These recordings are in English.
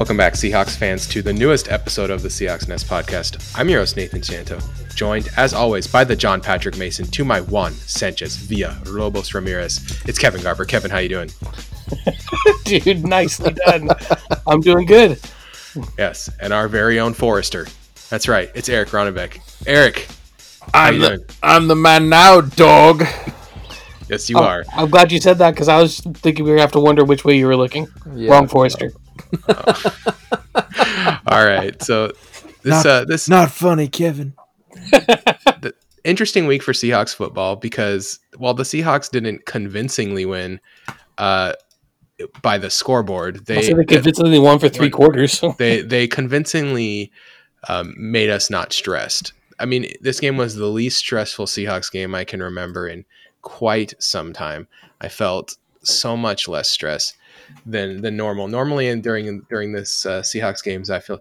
Welcome back, Seahawks fans, to the newest episode of the Seahawks Nest podcast. I'm your host, Nathan Santo, joined, as always, by the John Patrick Mason to my one, Sanchez Villa-Lobos Ramirez. It's Kevin Garber. Kevin, how you doing? Dude, nicely done. I'm doing good. Yes, and our very own Forrester. That's right. It's Eric Ronnebeck. Eric, I'm you the, doing? I'm the man now, dog. yes, you Oh, are. I'm glad you said that because I was thinking we were going to have to wonder which way you were looking. Yeah. Wrong Forrester. All right. So this Not- uh, this Not funny, Kevin. interesting week for Seahawks football because while the Seahawks didn't convincingly win uh, by the scoreboard, They, they so they convincingly won for three quarters. they they convincingly um, made us not stressed. I mean, this game was the least stressful Seahawks game I can remember in quite some time. I felt so much less stress than than normal. Normally, and during during this uh, Seahawks games, I feel.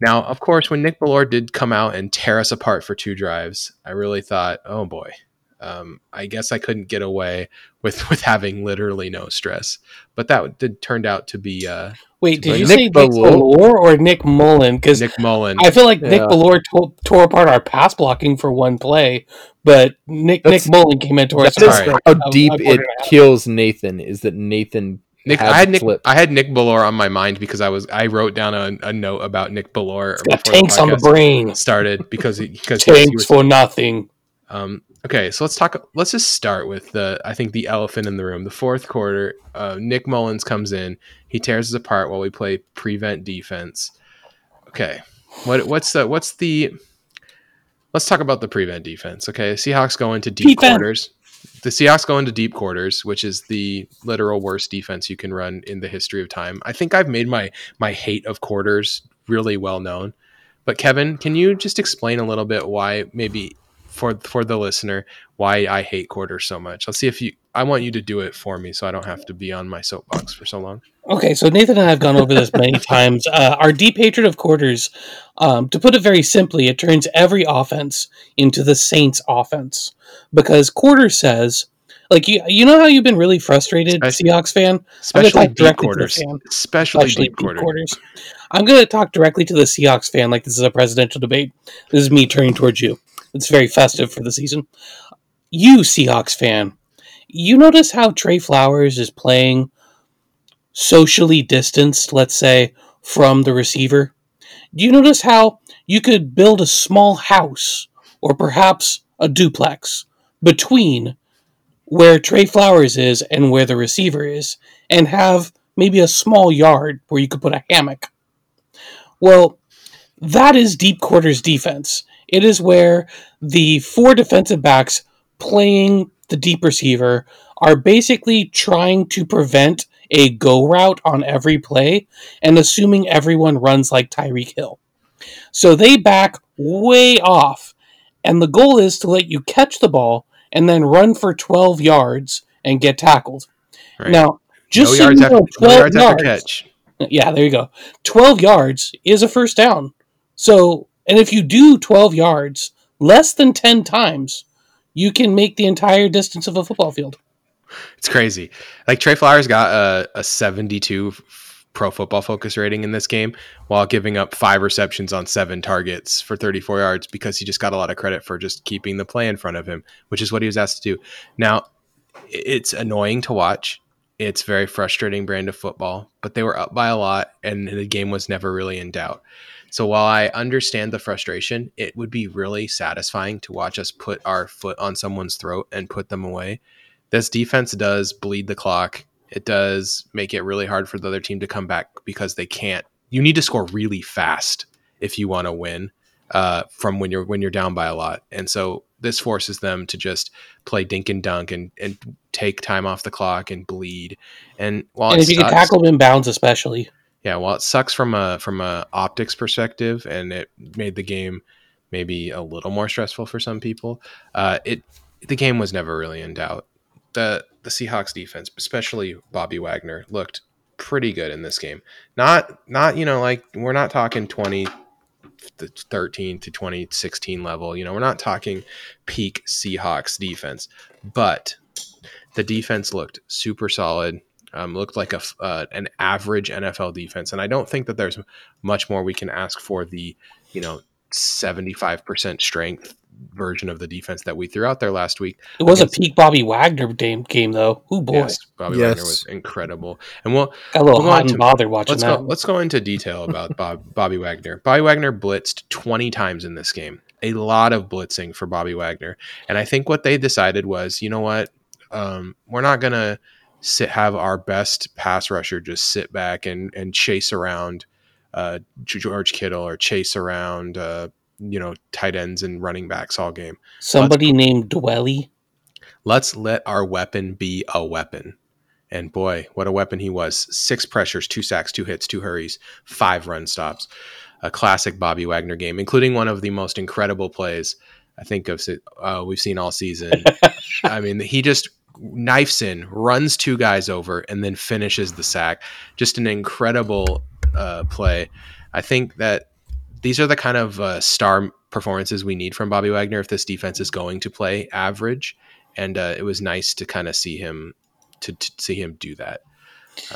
Now, of course, when Nick Bellore did come out and tear us apart for two drives, I really thought, oh boy, um, I guess I couldn't get away with with having literally no stress. But that did turned out to be uh, Wait, did you Nick say Nick Bellore? Bellore or Nick Mullen? Because Nick Mullen. I feel like Nick Yeah. Bellore to- tore apart our pass blocking for one play, but Nick That's- Nick Mullen came in tore us That's Sorry. apart. how deep it quarter and a half. kills Nathan is that Nathan Nick, I had Nick, flip. I had Nick Bellore on my mind because I was I wrote down a, a note about Nick Bellore tanks on the brain. started because he, because was- he Tanks was- for nothing. um, okay, so let's talk. Let's just start with the I think the elephant in the room. The fourth quarter, uh, Nick Mullens comes in. He tears us apart while we play prevent defense. Okay, what what's the what's the Let's talk about the prevent defense. Okay, Seahawks go into deep Defense. quarters. The Seahawks go into deep quarters, which is the literal worst defense you can run in the history of time. I think I've made my my hate of quarters really well known. But Kevin, can you just explain a little bit why maybe for for the listener why I hate quarters so much? I'll see if you I want you to do it for me so I don't have to be on my soapbox for so long. Okay, so Nathan and I have gone over this many times. Uh, our deep hatred of quarters, um, to put it very simply, it turns every offense into the Saints' offense because quarter says, like you, you know how you've been really frustrated, Especially- Seahawks fan, Especially deep directly to the quarters. fan. Especially, especially deep quarters. quarters. I'm going to talk directly to the Seahawks fan, like this is a presidential debate. This is me turning towards you. It's very festive for the season. You Seahawks fan, you notice how Trey Flowers is playing socially distanced, let's say, from the receiver? Do you notice how you could build a small house or perhaps a duplex between where Trey Flowers is and where the receiver is and have maybe a small yard where you could put a hammock? Well, that is deep quarters defense. It is where the four defensive backs playing the deep receiver are basically trying to prevent a go route on every play and assuming everyone runs like Tyreek Hill. So they back way off, and the goal is to let you catch the ball and then run for 12 yards and get tackled. Right. Now, just no so yards, you after, know, no 12 yards after catch. yeah, there you go. 12 yards is a first down. So, and if you do 12 yards less than 10 times, you can make the entire distance of a football field. It's crazy. Like Trey Flowers got a, a 72 pro football focus rating in this game while giving up five receptions on seven targets for 34 yards because he just got a lot of credit for just keeping the play in front of him, which is what he was asked to do. Now, it's annoying to watch. It's very frustrating brand of football, but they were up by a lot and the game was never really in doubt. So while I understand the frustration, it would be really satisfying to watch us put our foot on someone's throat and put them away this defense does bleed the clock. It does make it really hard for the other team to come back because they can't. You need to score really fast if you want to win uh, from when you're when you're down by a lot. And so this forces them to just play dink and dunk and, and take time off the clock and bleed. And while and if you can tackle them in bounds, especially. Yeah, well, it sucks from a from a optics perspective, and it made the game maybe a little more stressful for some people. Uh, it the game was never really in doubt. the The Seahawks defense, especially Bobby Wagner, looked pretty good in this game. Not not you know like we're not talking twenty. The 13 to 2016 level. You know, we're not talking peak Seahawks defense, but the defense looked super solid. Um, looked like a f- uh, an average NFL defense, and I don't think that there's much more we can ask for the you know 75% strength version of the defense that we threw out there last week. It was Against- a peak Bobby Wagner game, game though. Oh boy, Yes, Bobby Wagner was incredible, and we'll got a little We'll go hot into- and bothered watching let's that. go let's go into detail about Bob, Bobby Wagner. Bobby Wagner blitzed 20 times in this game. A lot of blitzing for Bobby Wagner. And I think what they decided was, you know what? Um, we're not going to sit have our best pass rusher just sit back and and chase around uh, George Kittle or chase around uh, you know tight ends and running backs all game. Somebody named Dwelley. Let's let our weapon be a weapon. And boy, what a weapon he was. Six pressures, two sacks, two hits, two hurries, five run stops. A classic Bobby Wagner game, including one of the most incredible plays I think of uh, we've seen all season. I mean, he just knifes in, runs two guys over, and then finishes the sack. Just an incredible uh, play. I think that these are the kind of uh, star performances we need from Bobby Wagner if this defense is going to play average. And uh, it was nice to kind of see him to, to see him do that.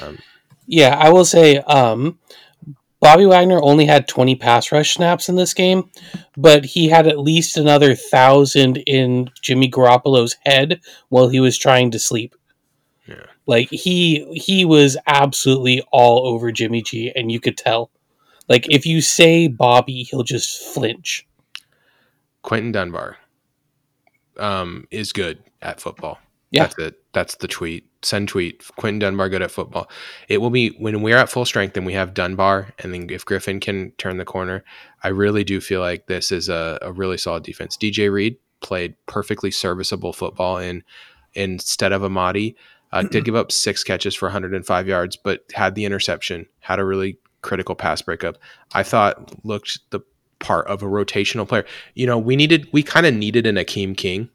Um, Yeah, I will say um, Bobby Wagner only had 20 pass rush snaps in this game, but he had at least another thousand in Jimmy Garoppolo's head while he was trying to sleep. Yeah. Like he he was absolutely all over Jimmy G, and you could tell. Like if you say Bobby, he'll just flinch. Quinton Dunbar um, is good at football. Yeah. That's it. That's the tweet. Send tweet. Quinton Dunbar good at football. It will be when we're at full strength and we have Dunbar, and then if Griffin can turn the corner, I really do feel like this is a, a really solid defense. DJ Reed played perfectly serviceable football in instead of Amadi. Uh, did give up six catches for 105 yards, but had the interception, had a really critical pass breakup. I thought looked the part of a rotational player. You know, we needed, we kind of needed an Akeem King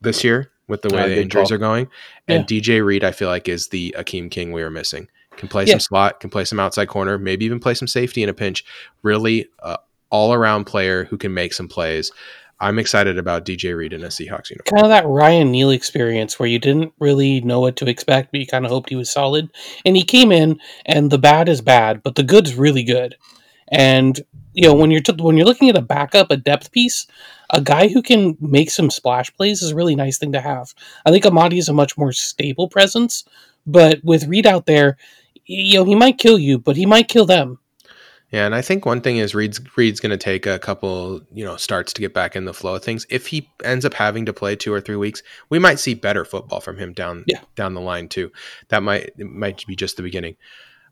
this year with the way Uh, the injuries call. are going. And DJ Reed, I feel like, is the Akeem King we were missing. Can play Yeah. some slot, can play some outside corner, maybe even play some safety in a pinch. Really, uh, all around player who can make some plays. I'm excited about DJ Reed in a Seahawks uniform. Kind of that Ryan Neal experience where you didn't really know what to expect, but you kind of hoped he was solid. And he came in, and the bad is bad, but the good's really good. And you know when you're t- when you're looking at a backup, a depth piece, a guy who can make some splash plays is a really nice thing to have. I think Amadi is a much more stable presence, but with Reed out there, you know he might kill you, but he might kill them. Yeah, and I think one thing is Reed's Reed's going to take a couple, you know, starts to get back in the flow of things. If he ends up having to play two or three weeks, we might see better football from him down Yeah. down the line too. That might it might be just the beginning.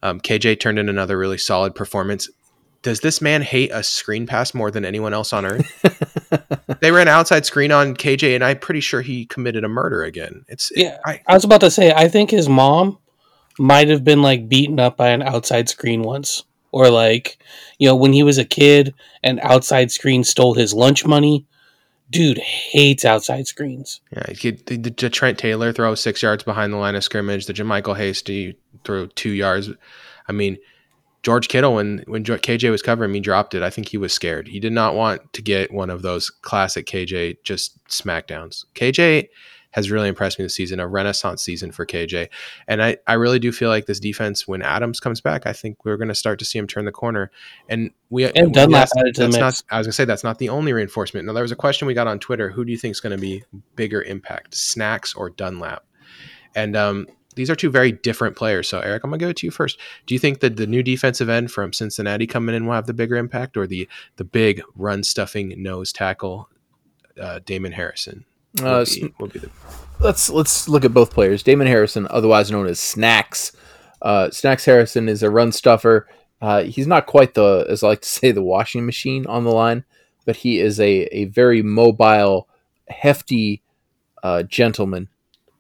Um, KJ turned in another really solid performance. Does this man hate a screen pass more than anyone else on earth? they ran outside screen on KJ, and I'm pretty sure he committed a murder again. It's Yeah. I, I was about to say, I think his mom might have been like beaten up by an outside screen once. Or like, you know, when he was a kid and outside screen stole his lunch money. Dude hates outside screens. Yeah, you could- the, the Trent Taylor throw six yards behind the line of scrimmage. The JaMycal Hasty throw two yards. I mean, George Kittle when when KJ was covering me dropped it. I think he was scared. He did not want to get one of those classic KJ just smackdowns. KJ has really impressed me this season, a renaissance season for KJ. And I, I really do feel like this defense, when Adams comes back, I think we're going to start to see him turn the corner. And we And Dunlap yes, added to that's not I was gonna say that's not the only reinforcement. Now there was a question we got on Twitter: Who do you think is going to be bigger impact, Snacks or Dunlap? And um, these are two very different players. So Eric, I'm gonna give it to you first. Do you think that the new defensive end from Cincinnati coming in will have the bigger impact, or the the big run stuffing nose tackle, uh, Damon Harrison? Will Uh, be, will be the, let's let's look at both players. Damon Harrison, otherwise known as Snacks. Uh, Snacks Harrison is a run stuffer. Uh, he's not quite the, as I like to say, the washing machine on the line, but he is a, a very mobile, hefty uh, gentleman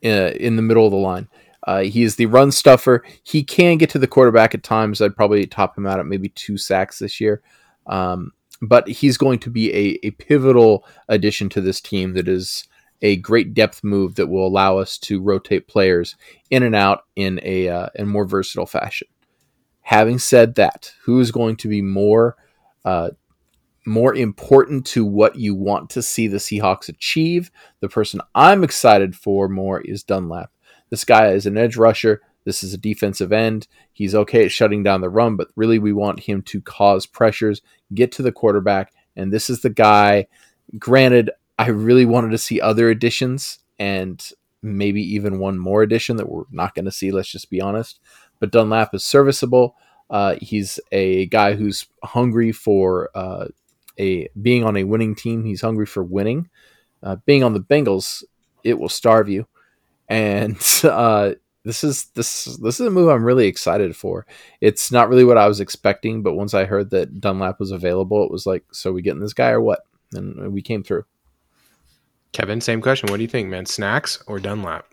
in, in the middle of the line. Uh, he is the run stuffer. He can get to the quarterback at times. I'd probably top him out at maybe two sacks this year. Um, but he's going to be a, a pivotal addition to this team that is a great depth move that will allow us to rotate players in and out in a uh, in more versatile fashion. Having said that, who is going to be more uh, more important to what you want to see the Seahawks achieve? The person I'm excited for more is Dunlap. This guy is an edge rusher This is a defensive end. He's okay at shutting down the run, but really we want him to cause pressures, get to the quarterback, and this is the guy. Granted, I really wanted to see other additions and maybe even one more addition that we're not going to see, let's just be honest. But Dunlap is serviceable. Uh, he's a guy who's hungry for uh, a being on a winning team. He's hungry for winning. Uh, being on the Bengals, it will starve you. And uh, this is this this is a move I'm really excited for. It's not really what I was expecting, but once I heard that Dunlap was available, it was like, so we getting this guy or what? And we came through. Kevin, same question. What do you think, man? Snacks or Dunlap?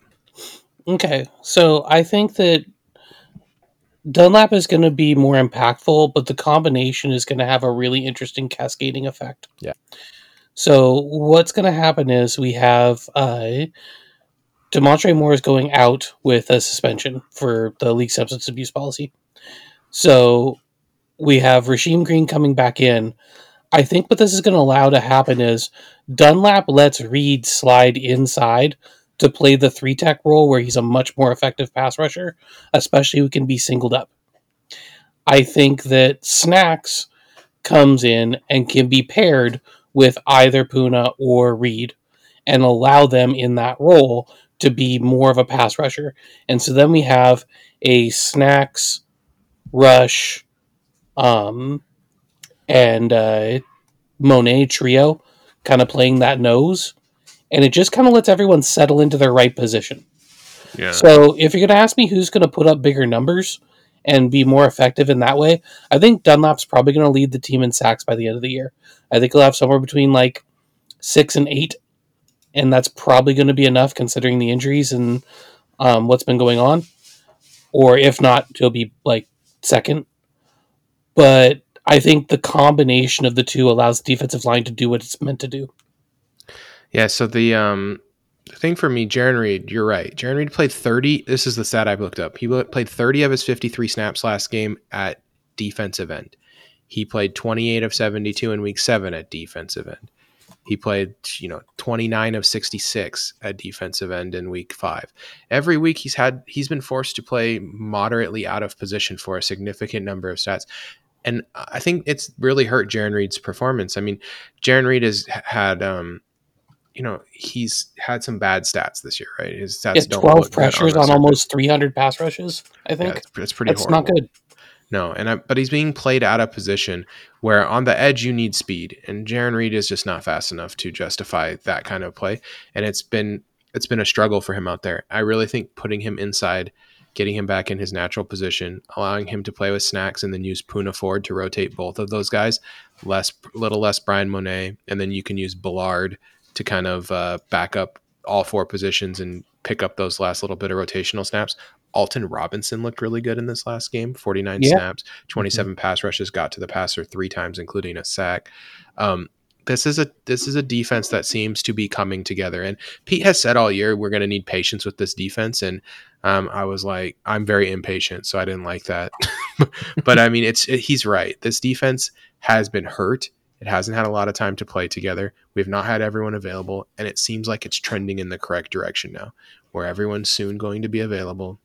Okay, so I think that Dunlap is going to be more impactful, but the combination is going to have a really interesting cascading effect. Yeah. So what's going to happen is we have uh, Damontre Moore is going out with a suspension for the league substance abuse policy. So we have Rasheem Green coming back in. I think what this is going to allow to happen is Dunlap lets Reed slide inside to play the three tech role where he's a much more effective pass rusher, especially who can be singled up. I think that Snacks comes in and can be paired with either Poona or Reed and allow them in that role to be more of a pass rusher. And so then we have a Snacks rush um and uh Mone trio kind of playing that nose and it just kind of lets everyone settle into their right position. Yeah. So if you're going to ask me who's going to put up bigger numbers and be more effective in that way, I think Dunlap's probably going to lead the team in sacks by the end of the year. I think he'll have somewhere between like six and eight, and that's probably going to be enough considering the injuries and um, what's been going on. Or if not, he'll be like second. But I think the combination of the two allows the defensive line to do what it's meant to do. Yeah, so the um thing for me, Jarran Reed, you're right. Jarran Reed played 30. This is the stat I've looked up. He played 30 of his 53 snaps last game at defensive end. He played 28 of 72 in week 7 at defensive end. He played, you know, 29 of 66 at defensive end in week 5. Every week he's had he's been forced to play moderately out of position for a significant number of stats. And I think it's really hurt Jarran Reed's performance. I mean, Jarran Reed has had um you know he's had some bad stats this year, right? His stats Yeah, don't twelve look pressures the on almost three hundred pass rushes. I Yeah, think it's, it's pretty that's horrible. not good. No, and I, but he's being played out of position where on the edge you need speed, and Jarran Reed is just not fast enough to justify that kind of play, and it's been it's been a struggle for him out there. I really think putting him inside, getting him back in his natural position, allowing him to play with snacks, and then use Poona Ford to rotate both of those guys, less little less Bryan Mone, and then you can use Ballard to kind of uh, back up all four positions and pick up those last little bit of rotational snaps. Alton Robinson looked really good in this last game 49 Yeah. snaps, 27 pass rushes, got to the passer three times, including a sack. Um, this is a this is a defense that seems to be coming together. And Pete has said all year we're going to need patience with this defense. And um, I was like, I'm very impatient, so I didn't like that. but I mean, it's it, he's right. This defense has been hurt. It hasn't had a lot of time to play together. We've not had everyone available, and it seems like it's trending in the correct direction now, where everyone's soon going to be available,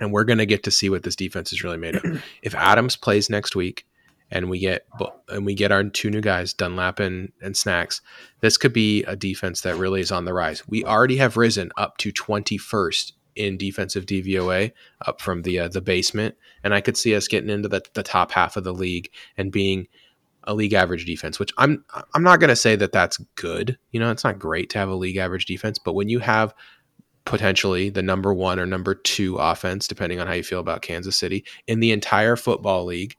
and we're going to get to see what this defense is really made of. if Adams plays next week, and we get and we get our two new guys, Dunlap and, and Snacks, this could be a defense that really is on the rise. We already have risen up to 21st in defensive DVOA, up from the uh, the basement, and I could see us getting into the, the top half of the league and being a league average defense. Which I'm I'm not going to say that that's good. You know, it's not great to have a league average defense, but when you have potentially the number one or number two offense, depending on how you feel about Kansas City in the entire football league,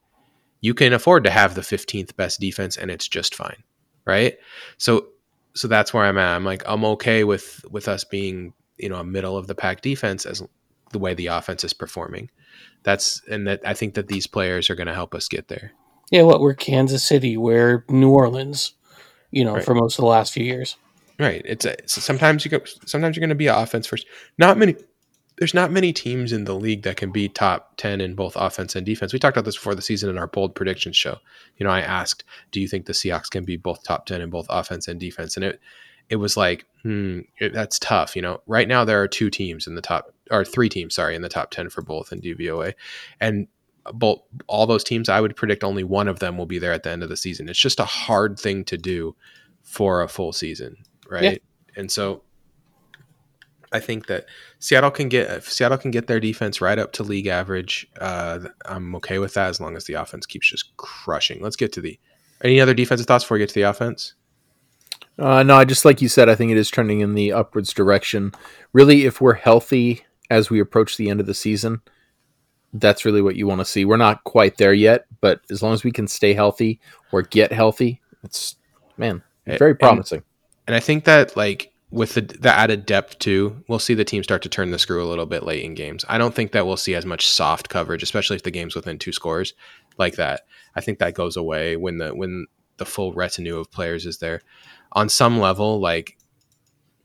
you can afford to have the 15th best defense and it's just fine. Right. So, so that's where I'm at. I'm like, I'm okay with, with us being, you know, a middle of the pack defense as the way the offense is performing. That's, and that I think that these players are going to help us get there. Yeah, what we're Kansas City, we're New Orleans, you know, Right. for most of the last few years. Right. It's, a, sometimes you go, sometimes you're going to be offense first. Not many, there's not many teams in the league that can be top 10 in both offense and defense. We talked about this before the season in our bold predictions show. You know, I asked, do you think the Seahawks can be both top 10 in both offense and defense? And it, it was like, hmm, it, that's tough. You know, right now there are two teams in the top or three teams, sorry, in the top 10 for both in DVOA. And both all those teams, I would predict only one of them will be there at the end of the season. It's just a hard thing to do for a full season, right? Yeah. And so I think that Seattle can get if Seattle can get their defense right up to league average. Uh, I'm okay with that as long as the offense keeps just crushing. Let's get to the any other defensive thoughts before we get to the offense. Uh, no, I just like you said, I think it is trending in the upwards direction. Really, if we're healthy as we approach the end of the season, that's really what you want to see. We're not quite there yet, but as long as we can stay healthy or get healthy, it's man, very promising. And, and I think that like with the, the added depth too, we'll see the team start to turn the screw a little bit late in games. I don't think that we'll see as much soft coverage, especially if the game's within two scores like that. I think that goes away when the when the full retinue of players is there. On some level, like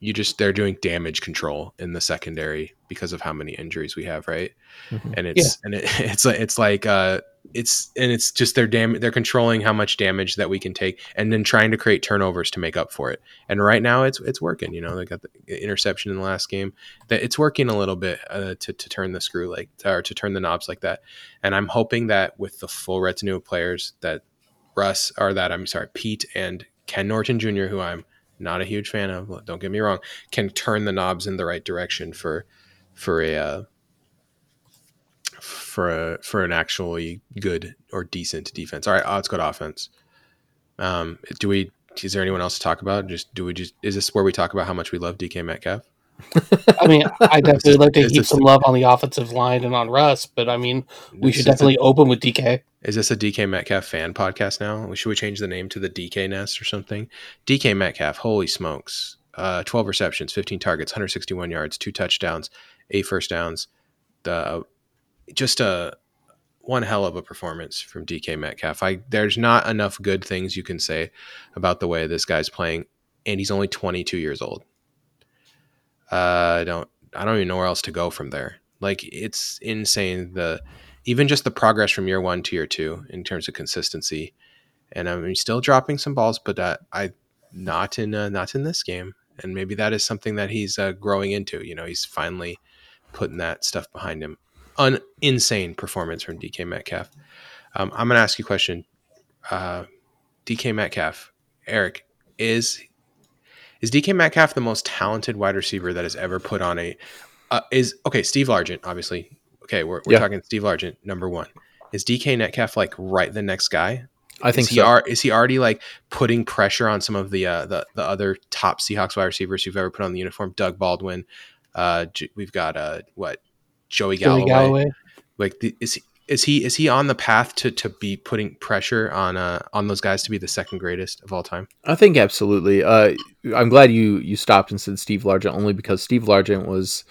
you just they're doing damage control in the secondary because of how many injuries we have, right? Mm-hmm. And it's yeah. and it, it's it's like uh it's and it's just they're dam- they're controlling how much damage that we can take and then trying to create turnovers to make up for it. And right now it's it's working, you know. They got the interception in the last game. That it's working a little bit uh, to to turn the screw like or to turn the knobs like that. And I'm hoping that with the full retinue of players that Russ or that I'm sorry, Pete and Ken Norton Jr., who I'm not a huge fan of. Don't get me wrong. Can turn the knobs in the right direction for for a uh, for a for an actually good or decent defense. All right, let's go to offense. Um, do we? Is there anyone else to talk about? Just do we just? Is this where we talk about how much we love DK Metcalf? I mean, I definitely like to heap some love on the offensive line and on Russ, but I mean, we should definitely open with DK. Is this a DK Metcalf fan podcast now? Should we change the name to the DK Nest or something? DK Metcalf, holy smokes. Uh, 12 receptions, 15 targets, 161 yards, two touchdowns, eight first downs. The just a one hell of a performance from DK Metcalf. I there's not enough good things you can say about the way this guy's playing, and he's only 22 years old. Uh, I don't I don't even know where else to go from there. Like it's insane the even just the progress from year one to year two in terms of consistency. And I'm still dropping some balls, but uh, I not in uh, not in this game. And maybe that is something that he's uh, growing into. You know, he's finally putting that stuff behind him. An insane performance from DK Metcalf. Um, I'm going to ask you a question. Uh, DK Metcalf, Eric, is is DK Metcalf the most talented wide receiver that has ever put on a uh, is okay? Steve Largent, obviously. Okay, we're, we're yeah. talking Steve Largent, number one. Is DK Metcalf like right the next guy? I think is he so. Ar- is he already like putting pressure on some of the uh, the the other top Seahawks wide receivers who've ever put on the uniform? Doug Baldwin. Uh, we've got uh, what Joey Galloway. Joey Galloway. Like, the, is he, is he is he on the path to to be putting pressure on uh on those guys to be the second greatest of all time? I think absolutely. Uh, I'm glad you you stopped and said Steve Largent only because Steve Largent was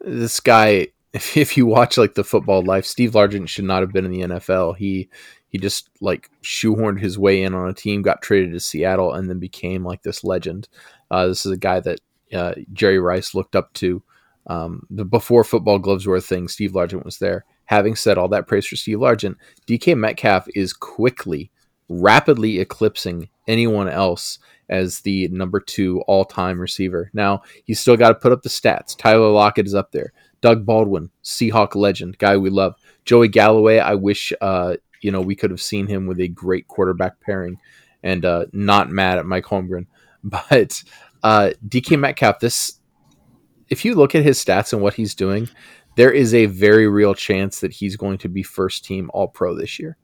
this guy. If, if you watch like the football life, Steve Largent should not have been in the NFL. He he just like shoehorned his way in on a team, got traded to Seattle, and then became like this legend. Uh, this is a guy that uh, Jerry Rice looked up to. Um, the before football gloves were a thing, Steve Largent was there having said all that praise for Steve Largent, DK Metcalf is quickly, rapidly eclipsing anyone else as the number two all time receiver. Now, he's still got to put up the stats. Tyler Lockett is up there. Doug Baldwin, Seahawk legend, guy we love. Joey Galloway, I wish uh, you know we could have seen him with a great quarterback pairing and uh, not mad at Mike Holmgren. But uh, DK Metcalf, this if you look at his stats and what he's doing, there is a very real chance that he's going to be first team All Pro this year.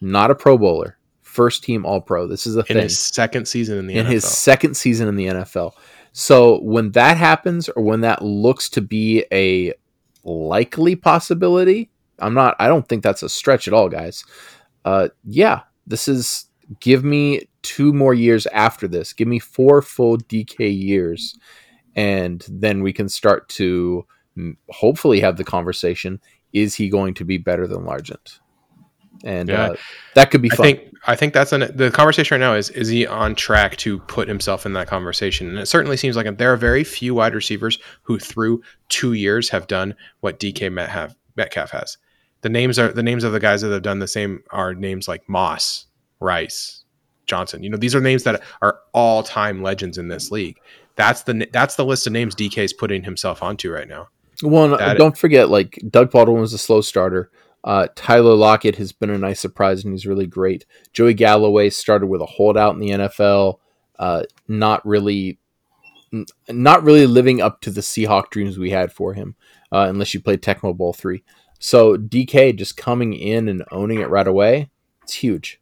Not a Pro Bowler, first team All Pro. This is a in thing. his second season in the in NFL. his second season in the NFL. So when that happens, or when that looks to be a likely possibility, I'm not. I don't think that's a stretch at all, guys. Uh, yeah, this is. Give me two more years after this. Give me four full DK years, and then we can start to hopefully have the conversation is he going to be better than Largent? And yeah. uh, that could be fun. I think I think that's an, the conversation right now is is he on track to put himself in that conversation? And it certainly seems like there are very few wide receivers who through two years have done what DK Metcalf, Metcalf has. The names are the names of the guys that have done the same are names like Moss, Rice, Johnson. You know, these are names that are all time legends in this league. That's the that's the list of names DK is putting himself onto right now. Well, and That- don't forget, like Doug Baldwin was a slow starter. Uh, Tyler Lockett has been a nice surprise, and he's really great. Joey Galloway started with a holdout in the NFL, uh, not really, not really living up to the Seahawk dreams we had for him, uh, unless you played Tecmo Bowl three. So DK just coming in and owning it right away, it's huge.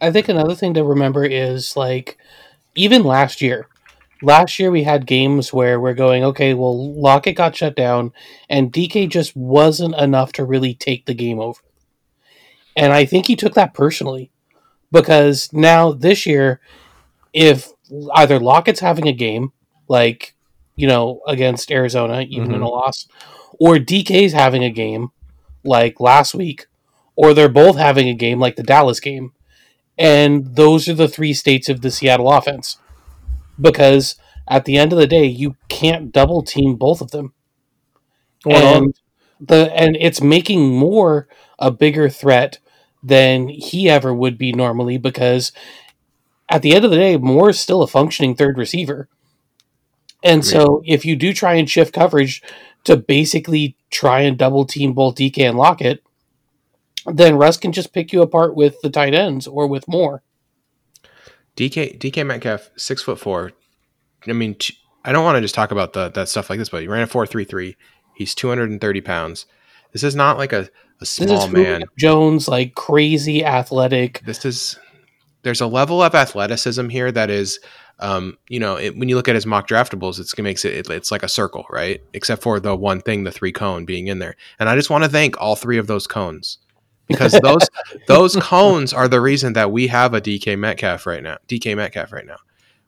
I think another thing to remember is like even last year. Last year we had games where we're going, okay, well Lockett got shut down and DK just wasn't enough to really take the game over. And I think he took that personally. Because now this year, if either Lockett's having a game, like, you know, against Arizona, even in a mm-hmm. loss, or DK's having a game like last week, or they're both having a game like the Dallas game and those are the three states of the Seattle offense. Because at the end of the day, you can't double team both of them. Well, and the and it's making more a bigger threat than he ever would be normally because at the end of the day, Moore is still a functioning third receiver. And so if you do try and shift coverage to basically try and double team both DK and Lockett, then Russ can just pick you apart with the tight ends or with more. DK DK Metcalf, six foot four. I mean, I don't want to just talk about the that stuff like this, but he ran a four three three. He's two hundred and thirty pounds. This is not like a, a small man. Jones, like crazy athletic. This is there's a level of athleticism here that is, um, you know, it, when you look at his mock draftables, it's, it makes it, it it's like a circle, right? Except for the one thing, the three cone being in there. And I just want to thank all three of those cones because those those cones are the reason that we have a DK Metcalf right now. DK Metcalf right now.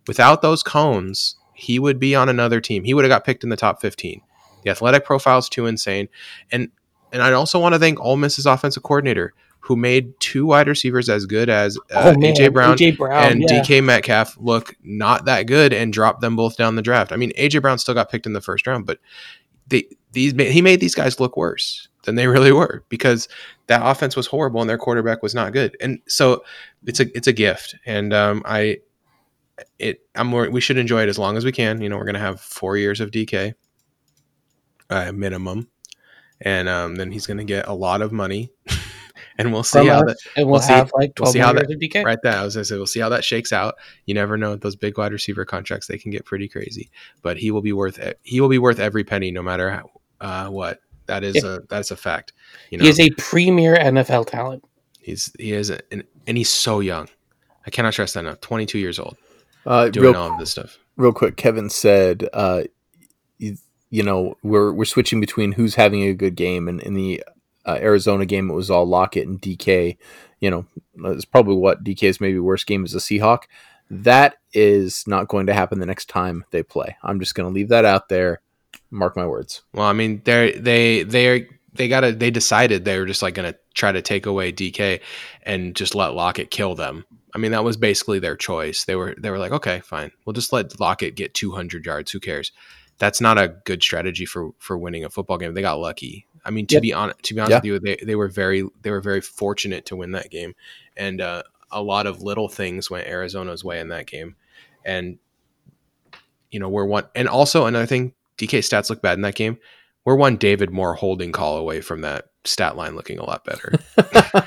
Without those cones, he would be on another team. He would have got picked in the top 15. The athletic profile is too insane. And and I also want to thank Ole Miss's offensive coordinator who made two wide receivers as good as uh, oh AJ Brown AJ Brown, and yeah. DK Metcalf look not that good and dropped them both down the draft. I mean, AJ Brown still got picked in the first round, but they these he made these guys look worse than they really were because that offense was horrible and their quarterback was not good. And so it's a it's a gift, and um, I it I'm more, we should enjoy it as long as we can. You know, we're gonna have four years of DK, uh, minimum, and um, then he's gonna get a lot of money, and we'll see From how us, that and we'll, we'll see- have like we'll twelve see how that- DK. right there. I was gonna say we'll see how that shakes out. You never know those big wide receiver contracts; they can get pretty crazy. But he will be worth he will be worth every penny, no matter how, uh, what. That is a that's a fact. You know, He is a premier NFL talent. he's he is a, and, and he's so young. I cannot stress that enough. Twenty two years old, Uh, doing real, all of this stuff. real quick, Kevin said, uh, you, you know, we're we're switching between who's having a good game, and in the uh, Arizona game, it was all Lockett and DK. You know, it's probably what DK's maybe worst game as a Seahawk. That is not going to happen the next time they play. I'm just going to leave that out there. Mark my words. Well, I mean, they they they they gotta they decided they were just like gonna try to take away DK and just let Lockett kill them. I mean, that was basically their choice. They were they were like, okay, fine, we'll just let Lockett get 200 yards. Who cares? That's not a good strategy for for winning a football game. They got lucky. I mean, to Yep. be honest, to be honest Yeah. with you, they they were very they were very fortunate to win that game, and uh, a lot of little things went Arizona's way in that game, and you know we're one and also another thing DK stats look bad in that game. We're one David Moore holding call away from that stat line looking a lot better.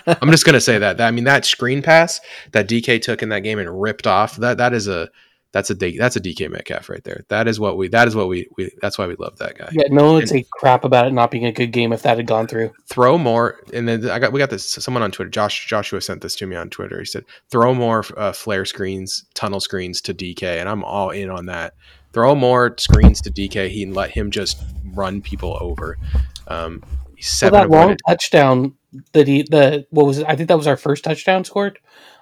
I'm just gonna say that. I mean, that screen pass that DK took in that game and ripped off that that is a that's a that's a DK Metcalf right there. That is what we that is what we, we that's why we love that guy. Yeah, no one would say crap about it not being a good game if that had gone through. Throw more, and then I got we got this. Someone on Twitter, Josh Joshua sent this to me on Twitter. He said, "Throw more uh, flare screens, tunnel screens to DK," and I'm all in on that. Throw more screens to DK. He and let him just run people over. Um, seven that long avoided. touchdown that he the what was it? I think that was our first touchdown scored.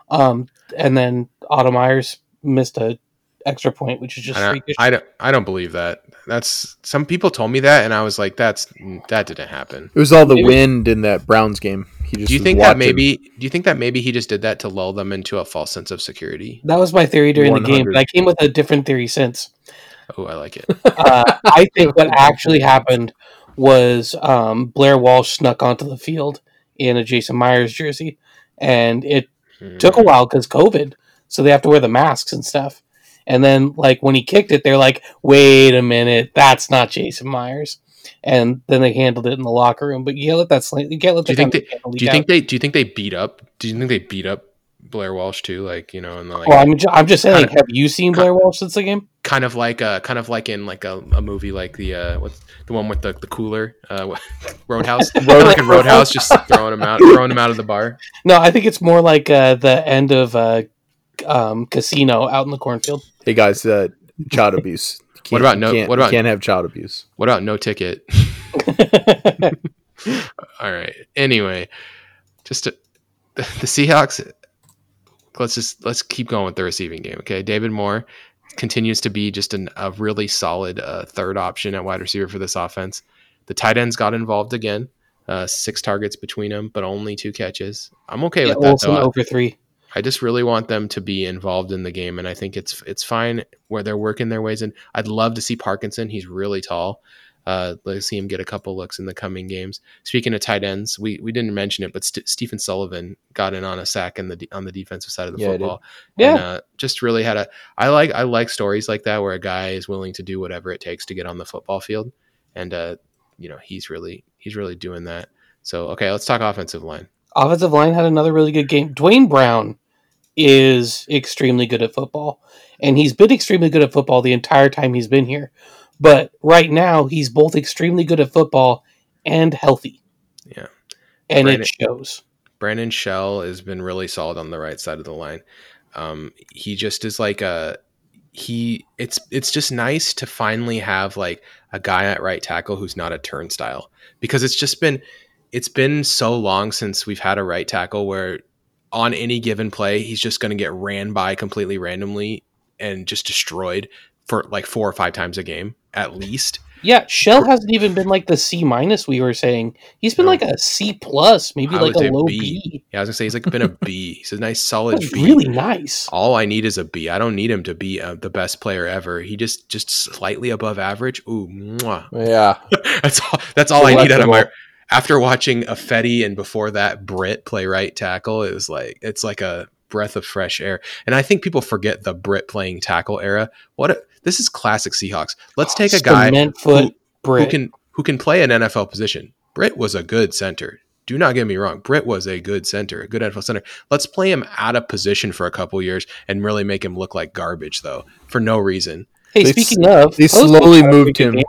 Um, and then Otto Myers missed a extra point, which is just I, freakish. I don't. I don't believe that. That's some people told me that, and I was like, "That's that didn't happen." It was all the Maybe- wind in that Browns game. He just Do you think that watching- maybe? Do you think that maybe he just did that to lull them into a false sense of security? that was my theory during the game, but I came with a different theory since. Oh, I like it. Uh, I think what actually happened was um, Blair Walsh snuck onto the field in a Jason Myers jersey, and it took a while because COVID, so they have to wear the masks and stuff. And then, like when he kicked it, they're like, "Wait a minute, that's not Jason Myers." and then they handled it in the locker room. But you can't let that slant. You can't let Do you think they? of Do you out. think they? Do you think they beat up? Do you think they beat up Blair Walsh too? Like you know, and like Well, I'm, ju- I'm just saying. Kinda- have you seen Blair Walsh since the game? kind of like uh kind of like in like a, a movie like the uh what's the one with the, the cooler uh Roadhouse Road- like in Roadhouse just throwing him out throwing him out of the bar No, I think it's more like uh, the end of uh, um, Casino out in the cornfield. Hey guys, uh, child abuse. You can't- about no- can't- what you about- can't have child abuse? what about no ticket all right anyway just to, the, the Seahawks let's just let's keep going with the receiving game okay David Moore continues to be just an, a really solid uh, third option at wide receiver for this offense the tight ends got involved again uh, six targets between them but only two catches I'm okay Yeah, with that Olsen though over three. I just really want them to be involved in the game, and I think it's it's fine where they're working their ways in. I'd love to see Parkinson; he's really tall. Uh, let's see him get a couple looks in the coming games. Speaking of tight ends, we, we didn't mention it, but St- Stephen Sullivan got in on a sack in the de- on the defensive side of the Yeah, football. Yeah. and, uh, just really had a. I like I like stories like that where a guy is willing to do whatever it takes to get on the football field, and uh, you know he's really he's really doing that. So okay, let's talk offensive line. Offensive line had another really good game. Duane Brown is extremely good at football, and he's been extremely good at football the entire time he's been here. But right now, he's both extremely good at football and healthy. Yeah. And Brandon- it shows. Brandon Shell has been really solid on the right side of the line. Um, he just is like a he. It's it's just nice to finally have like a guy at right tackle who's not a turnstile because it's just been it's been so long since we've had a right tackle where on any given play he's just going to get ran by completely randomly and just destroyed for like four or five times a game at least. Yeah, Shell hasn't even been like the C minus we were saying. He's been No. like a C plus, maybe I like a low B. B. Yeah, I was gonna say he's like been a B. He's a nice solid B. really nice. all I need is a B. I don't need him to be uh, the best player ever. He just just slightly above average. Ooh, mwah. Yeah, that's all. That's all I need out of my. Delectable. After watching Ifedi and before that Britt play right tackle, it was like it's like a breath of fresh air. And I think people forget the Britt playing tackle era. What a, this is classic Seahawks. Let's take a guy Cement foot who Britt. can who can play an NFL position. Britt was a good center. Do not get me wrong. Britt was a good center, a good NFL center. Let's play him out of position for a couple years and really make him look like garbage, though, for no reason. hey, They speaking s- of, they slowly moved him. game.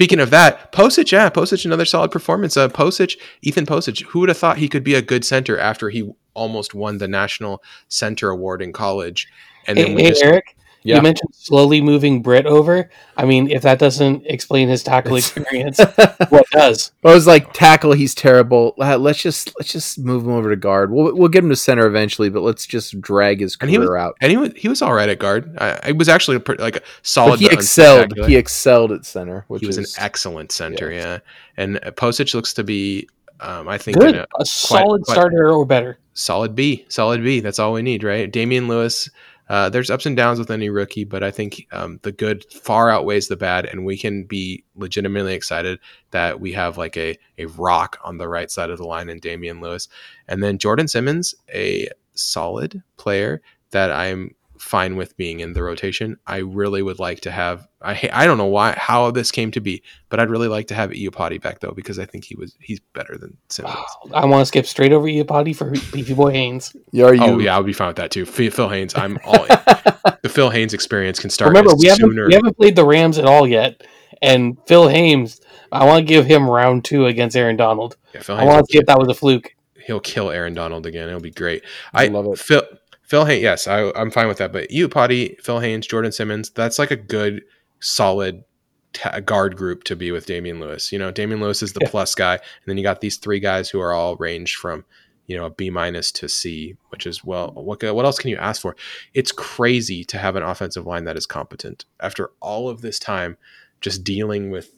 Speaking of that, Pocic, yeah, Pocic, another solid performance. Uh, Pocic, Ethan Pocic, who would have thought he could be a good center after he almost won the National Center Award in college? And Hey, then we hey, just Eric, Yeah. you mentioned slowly moving Britt over. I mean, if that doesn't explain his tackle experience, what does? I was like, tackle, he's terrible. Uh, Let's just let's just move him over to guard. We'll we'll get him to center eventually, but let's just drag his And he career was- out. and he was he was all right at guard. I, I was actually a pretty, like a But solid. he excelled. He excelled at center, which he was is an excellent center, yeah. And uh, Pocic looks to be, um, I think, Good, in a a solid quite- starter or better. solid B, solid B. That's all we need, right? Damien Lewis. Uh, there's ups and downs with any rookie, but I think um, the good far outweighs the bad, and we can be legitimately excited that we have like a a rock on the right side of the line in Damien Lewis, and then Jordan Simmons, a solid player that I'm fine with being in the rotation. I really would like to have. I I don't know why how this came to be, but I'd really like to have Iupati back though because I think he was he's better than Simmons. I want to skip straight over Iupati for Beefy Boy Haynes. Yeah, Are you? Oh yeah, I would be fine with that too. Phil Phil Haynes, I'm all in. the Phil Haynes experience can start Remember, as we haven't sooner. we haven't played the Rams at all yet, and Phil Haynes. I want to give him round two against Aaron Donald. Yeah, Phil I want to see if that was a fluke. he'll kill Aaron Donald again. It'll be great. I I love it. Phil Phil Haynes, yes, I, I'm fine with that. But you, Potty, Phil Haynes, Jordan Simmons, that's like a good, solid ta- guard group to be with Damien Lewis. You know, Damien Lewis is the Yeah. plus guy, and then you got these three guys who are all ranged from you know a B minus to C, which is well, what what else can you ask for? It's crazy to have an offensive line that is competent after all of this time, just dealing with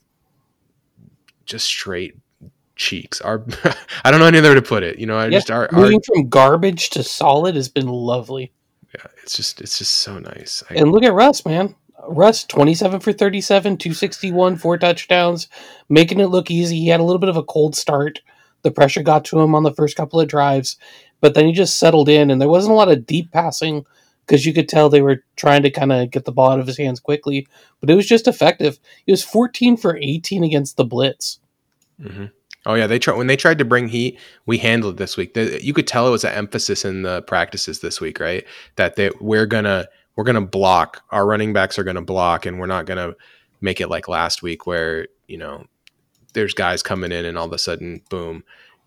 just straight cheeks. Our I don't know any other way to put it. You know, I Yeah, just our, our Moving from garbage to solid has been lovely. yeah, it's just it's just so nice. I, And look at Russ, man. Russ, 27 for 37, 261, four touchdowns, making it look easy. He had a little bit of a cold start. The pressure got to him on the first couple of drives, but then he just settled in, and there wasn't a lot of deep passing because you could tell they were trying to kind of get the ball out of his hands quickly, but it was just effective. He was 14 for 18 against the blitz. hmm Oh yeah, they tried when they tried to bring heat. We handled it this week. The, you could tell it was an emphasis in the practices this week, right? That they we're gonna we're gonna block. Our running backs are gonna block, and we're not gonna make it like last week where you know there's guys coming in and all of a sudden, boom,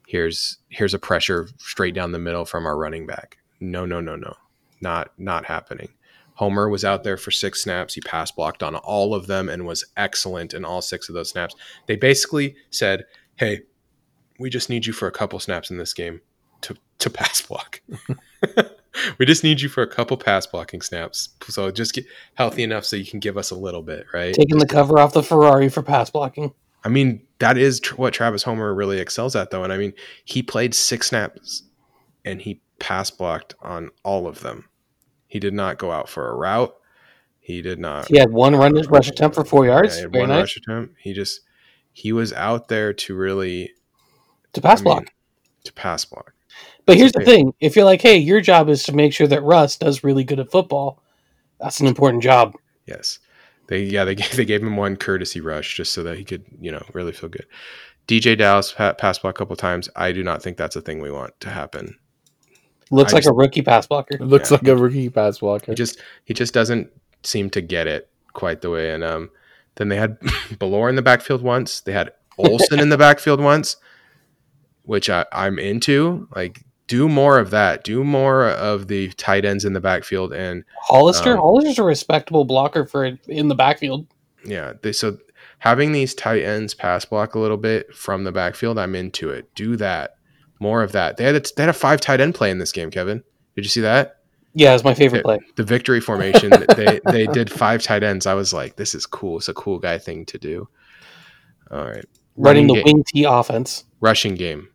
here's here's a pressure straight down the middle from our running back. No, no, no, no, not not happening. Homer was out there for six snaps. He pass blocked on all of them and was excellent in all six of those snaps. They basically said hey, we just need you for a couple snaps in this game to to pass block. we just need you for a couple pass blocking snaps. So just get healthy enough so you can give us a little bit, right? Taking Just- the cover off the Ferrari for pass blocking. I mean, that is tr- what Travis Homer really excels at, though. And I mean, he played six snaps and he pass blocked on all of them. He did not go out for a route. He did not. He had one run rush attempt for four yards. Yeah, he had Very one nice. rush attempt. He just he was out there to really To pass I mean, block. to pass block. But here's the okay. thing: if you're like, "Hey, your job is to make sure that Russ does really good at football," that's an important job. Yes. They yeah they gave, they gave him one courtesy rush just so that he could you know really feel good. DeeJay Dallas pa- passed block a couple times. I do not think that's a thing we want to happen. Looks I like just- a rookie pass blocker. Looks Yeah. like a rookie pass blocker. He just he just doesn't seem to get it quite the way. And um, then they had Bellore in the backfield once. They had Olson in the backfield once, which I, I'm into. Like do more of that. Do more of the tight ends in the backfield and Hollister, Um, Hollister's a respectable blocker for in the backfield. Yeah, they so having these tight ends pass block a little bit from the backfield, I'm into it. Do that, more of that. They had a, they had a five tight end play in this game. Kevin, did you see that? Yeah, it's my favorite play. The victory formation. they they did five tight ends. I was like, this is cool. It's a cool guy thing to do. All right, Running the game, wing T offense. rushing game.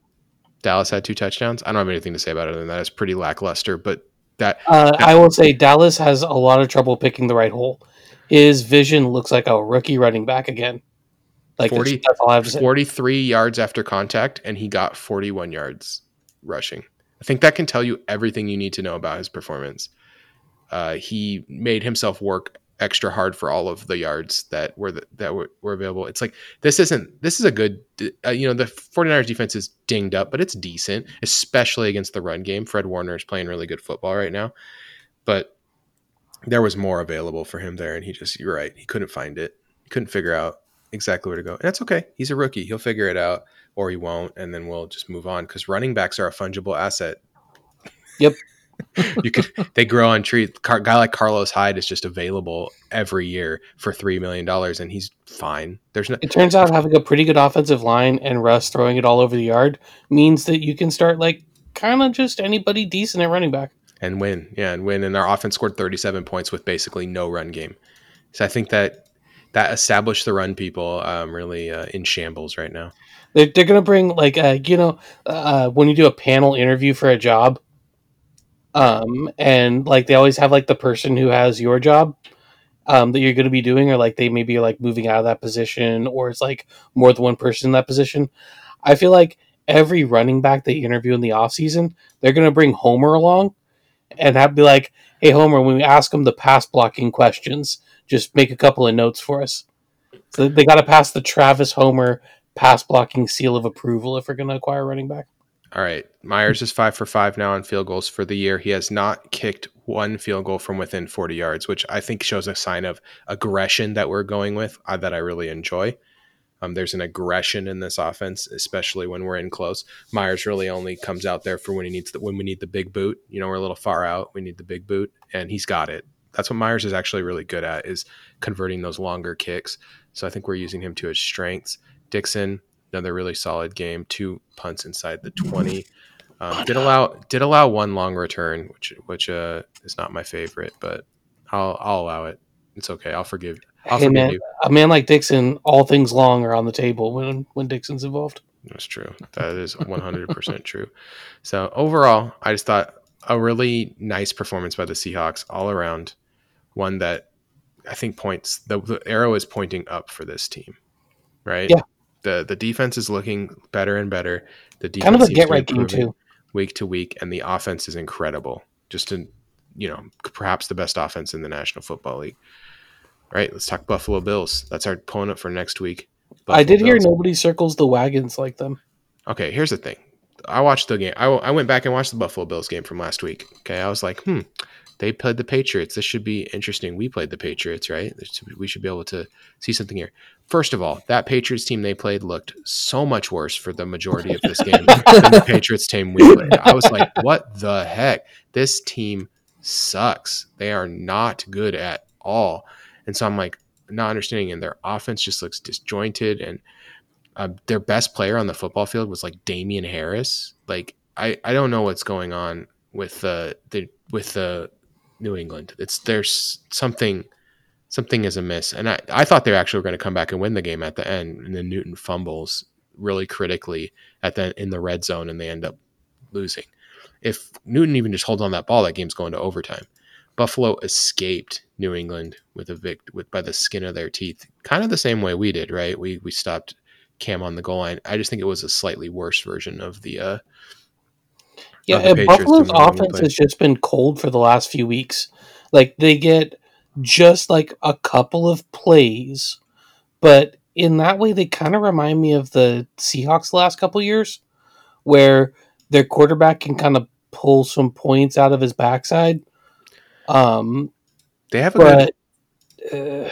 Dallas had two touchdowns. I don't have anything to say about it other than that. It's pretty lackluster, but that Uh, I will say Dallas has a lot of trouble picking the right hole. His vision looks like a rookie running back again. Like 40 that's, that's all I have to say. 43 yards after contact and he got 41 yards rushing i think that can tell you everything you need to know about his performance uh, he made himself work extra hard for all of the yards that were the, that were, were available it's like this isn't this is a good uh, you know the 49ers defense is dinged up but it's decent especially against the run game fred warner is playing really good football right now but there was more available for him there and he just you're right he couldn't find it he couldn't figure out exactly where to go. And that's okay. He's a rookie. He'll figure it out or he won't. And then we'll just move on because running backs are a fungible asset. Yep. you could, they grow on trees. Car, guy like Carlos Hyde is just available every year for $3 million and he's fine. There's no, It turns out having a pretty good offensive line and Russ throwing it all over the yard means that you can start like kind of just anybody decent at running back. and win. Yeah. And win. And our offense scored 37 points with basically no run game. So I think that that established the run people um, really uh, in shambles right now. They're, they're to bring like uh, you know uh, when you do a panel interview for a job, um, and like they always have like the person who has your job um, that you're to be doing, or like they maybe are like moving out of that position, or it's like more than one person in that position. I feel like every running back they interview in the off season, they're to bring Homer along and have be like, "Hey Homer, when we ask them the pass blocking questions, just make a couple of notes for us." So they got to pass the Travis Homer pass blocking seal of approval if we're going to acquire running back. All right. Myers is five for five now on field goals for the year. He has not kicked one field goal from within 40 yards, which I think shows a sign of aggression that we're going with uh, that I really enjoy. Um, there's an aggression in this offense, especially when we're in close. Myers really only comes out there for when he needs the, when we need the big boot. You know, we're a little far out. We need the big boot, and he's got it. That's what Myers is actually really good at is converting those longer kicks. So I think we're using him to his strengths. Dixon, another really solid game. Two punts inside the twenty. Um, did allow did allow one long return, which which uh, is not my favorite, but I'll I'll allow it. It's okay. I'll forgive. I'll Hey, forgive man. you. A man like Dixon, all things long are on the table when when Dixon's involved. That's true. That is one hundred percent true. So overall, I just thought a really nice performance by the Seahawks all around. One that I think points the, the arrow is pointing up for this team, right? Yeah. The the defense is looking better and better. The defense Kind of a get right game too. week to week, and the offense is incredible. Just an you know, perhaps the best offense in the National Football League. Right? Let's talk Buffalo Bills. That's our opponent for next week. I Buffalo did hear nobody circles the wagons like them. Okay, here's the thing. I watched the game. I, I went back and watched the Buffalo Bills game from last week. Okay, I was like, hmm, they played the Patriots. This should be interesting. We played the Patriots, right? We should be able to see something here. First of all, that Patriots team they played looked so much worse for the majority of this game than the Patriots team we played. I was like, what the heck? This team sucks. They are not good at all. And so I'm like, not understanding. And their offense just looks disjointed. And uh, their best player on the football field was like Damien Harris. Like I, I don't know what's going on with the the with the New England. It's there's something something is amiss. And I, I thought they were actually going to come back and win the game at the end. And then Newton fumbles really critically at the in the red zone and they end up losing. If Newton even just holds on that ball, that game's going to overtime. Buffalo escaped New England with a vict with by the skin of their teeth, kind of the same way we did, right? We we stopped Cam on the goal line. I just think it was a slightly worse version of the uh Yeah, and Buffalo's than when we offense has just been cold for the last few weeks. Like they get just like a couple of plays, but in that way they kind of remind me of the Seahawks the last couple years, where their quarterback can kind of pull some points out of his backside. Um, they have a good uh,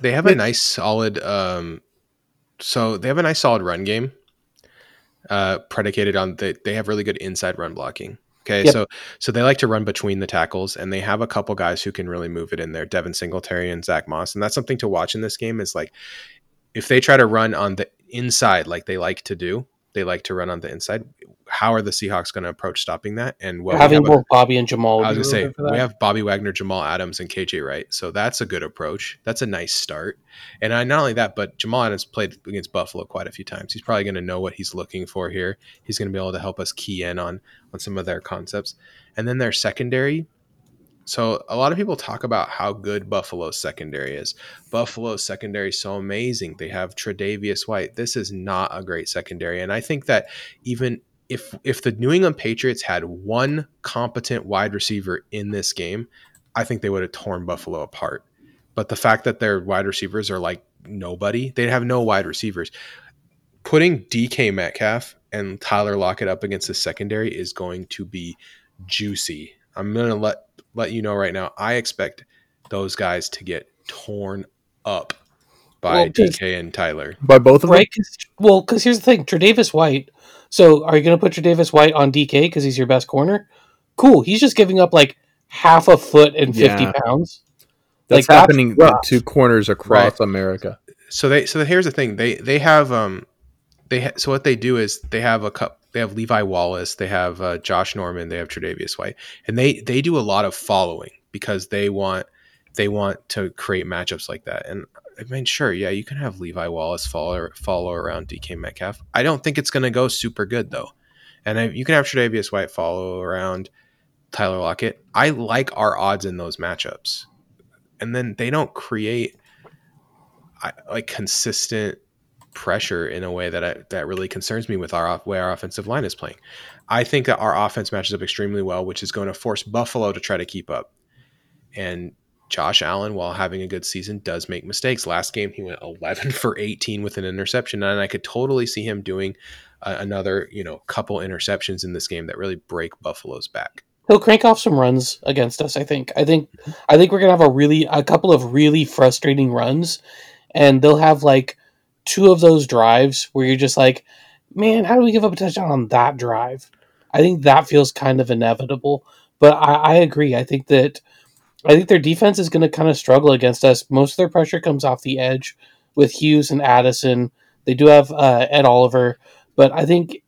they have a nice solid um so they have a nice solid run game uh predicated on they they have really good inside run blocking okay Yep. so so they like to run between the tackles and they have a couple guys who can really move it in there devin singletary and zack moss and that's something to watch in this game is like if they try to run on the inside like they like to do they like to run on the inside how are the seahawks going to approach stopping that and well having both Bobby and Jamal. I was gonna say good for that. we have Bobby Wagner, Jamal Adams, and KJ Wright, so that's a good approach. That's a nice start. And I, not only that, but Jamal Adams played against Buffalo quite a few times. He's probably going to know what he's looking for here. He's going to be able to help us key in on on some of their concepts. And then their secondary. So a lot of people talk about how good Buffalo's secondary is. Buffalo's secondary is so amazing. They have Tre'Davious White. This is not a great secondary, and I think that even if if the New England Patriots had one competent wide receiver in this game, I think they would have torn Buffalo apart. But the fact that their wide receivers are like nobody, they have no wide receivers. Putting DK Metcalf and Tyler Lockett up against the secondary is going to be juicy. I'm gonna let let you know right now. I expect those guys to get torn up by Well, 'cause- DK and Tyler. By both of them? right? 'Cause- well, because here's the thing: Tre'Davious White. So, are you going to put Tre'Davious White on DK because he's your best corner? Cool. He's just giving up like half a foot and fifty Yeah. pounds. That's Like, happening rough. to corners across America. so they so here's the thing they they have um they ha- so what they do is they have a cup they have Levi Wallace they have uh, Josh Norman they have Tre'Davious White. And they they do a lot of following because they want they want to create matchups like that. And I mean sure yeah you can have Levi Wallace follow follow around DK Metcalf. I don't think it's gonna go super good though. And I, you can have Tre'Davious White follow around Tyler Lockett. I like our odds in those matchups. And then they don't create I, like consistent pressure in a way that I, that really concerns me with our way our offensive line is playing. I think that our offense matches up extremely well, which is going to force Buffalo to try to keep up. And Josh Allen, while having a good season, does make mistakes. Last game, he went 11 for 18 with an interception, and I could totally see him doing uh, another, you know, couple interceptions in this game that really break Buffalo's back. He'll crank off some runs against us. I think. I think. I think we're gonna have a really a couple of really frustrating runs, and they'll have like two of those drives where you're just like, man, how do we give up a touchdown on that drive? I think that feels kind of inevitable. But I, I agree. I think that I think their defense is going to kind of struggle against us. Most of their pressure comes off the edge with Hughes and Addison. They do have uh, Ed Oliver, but I think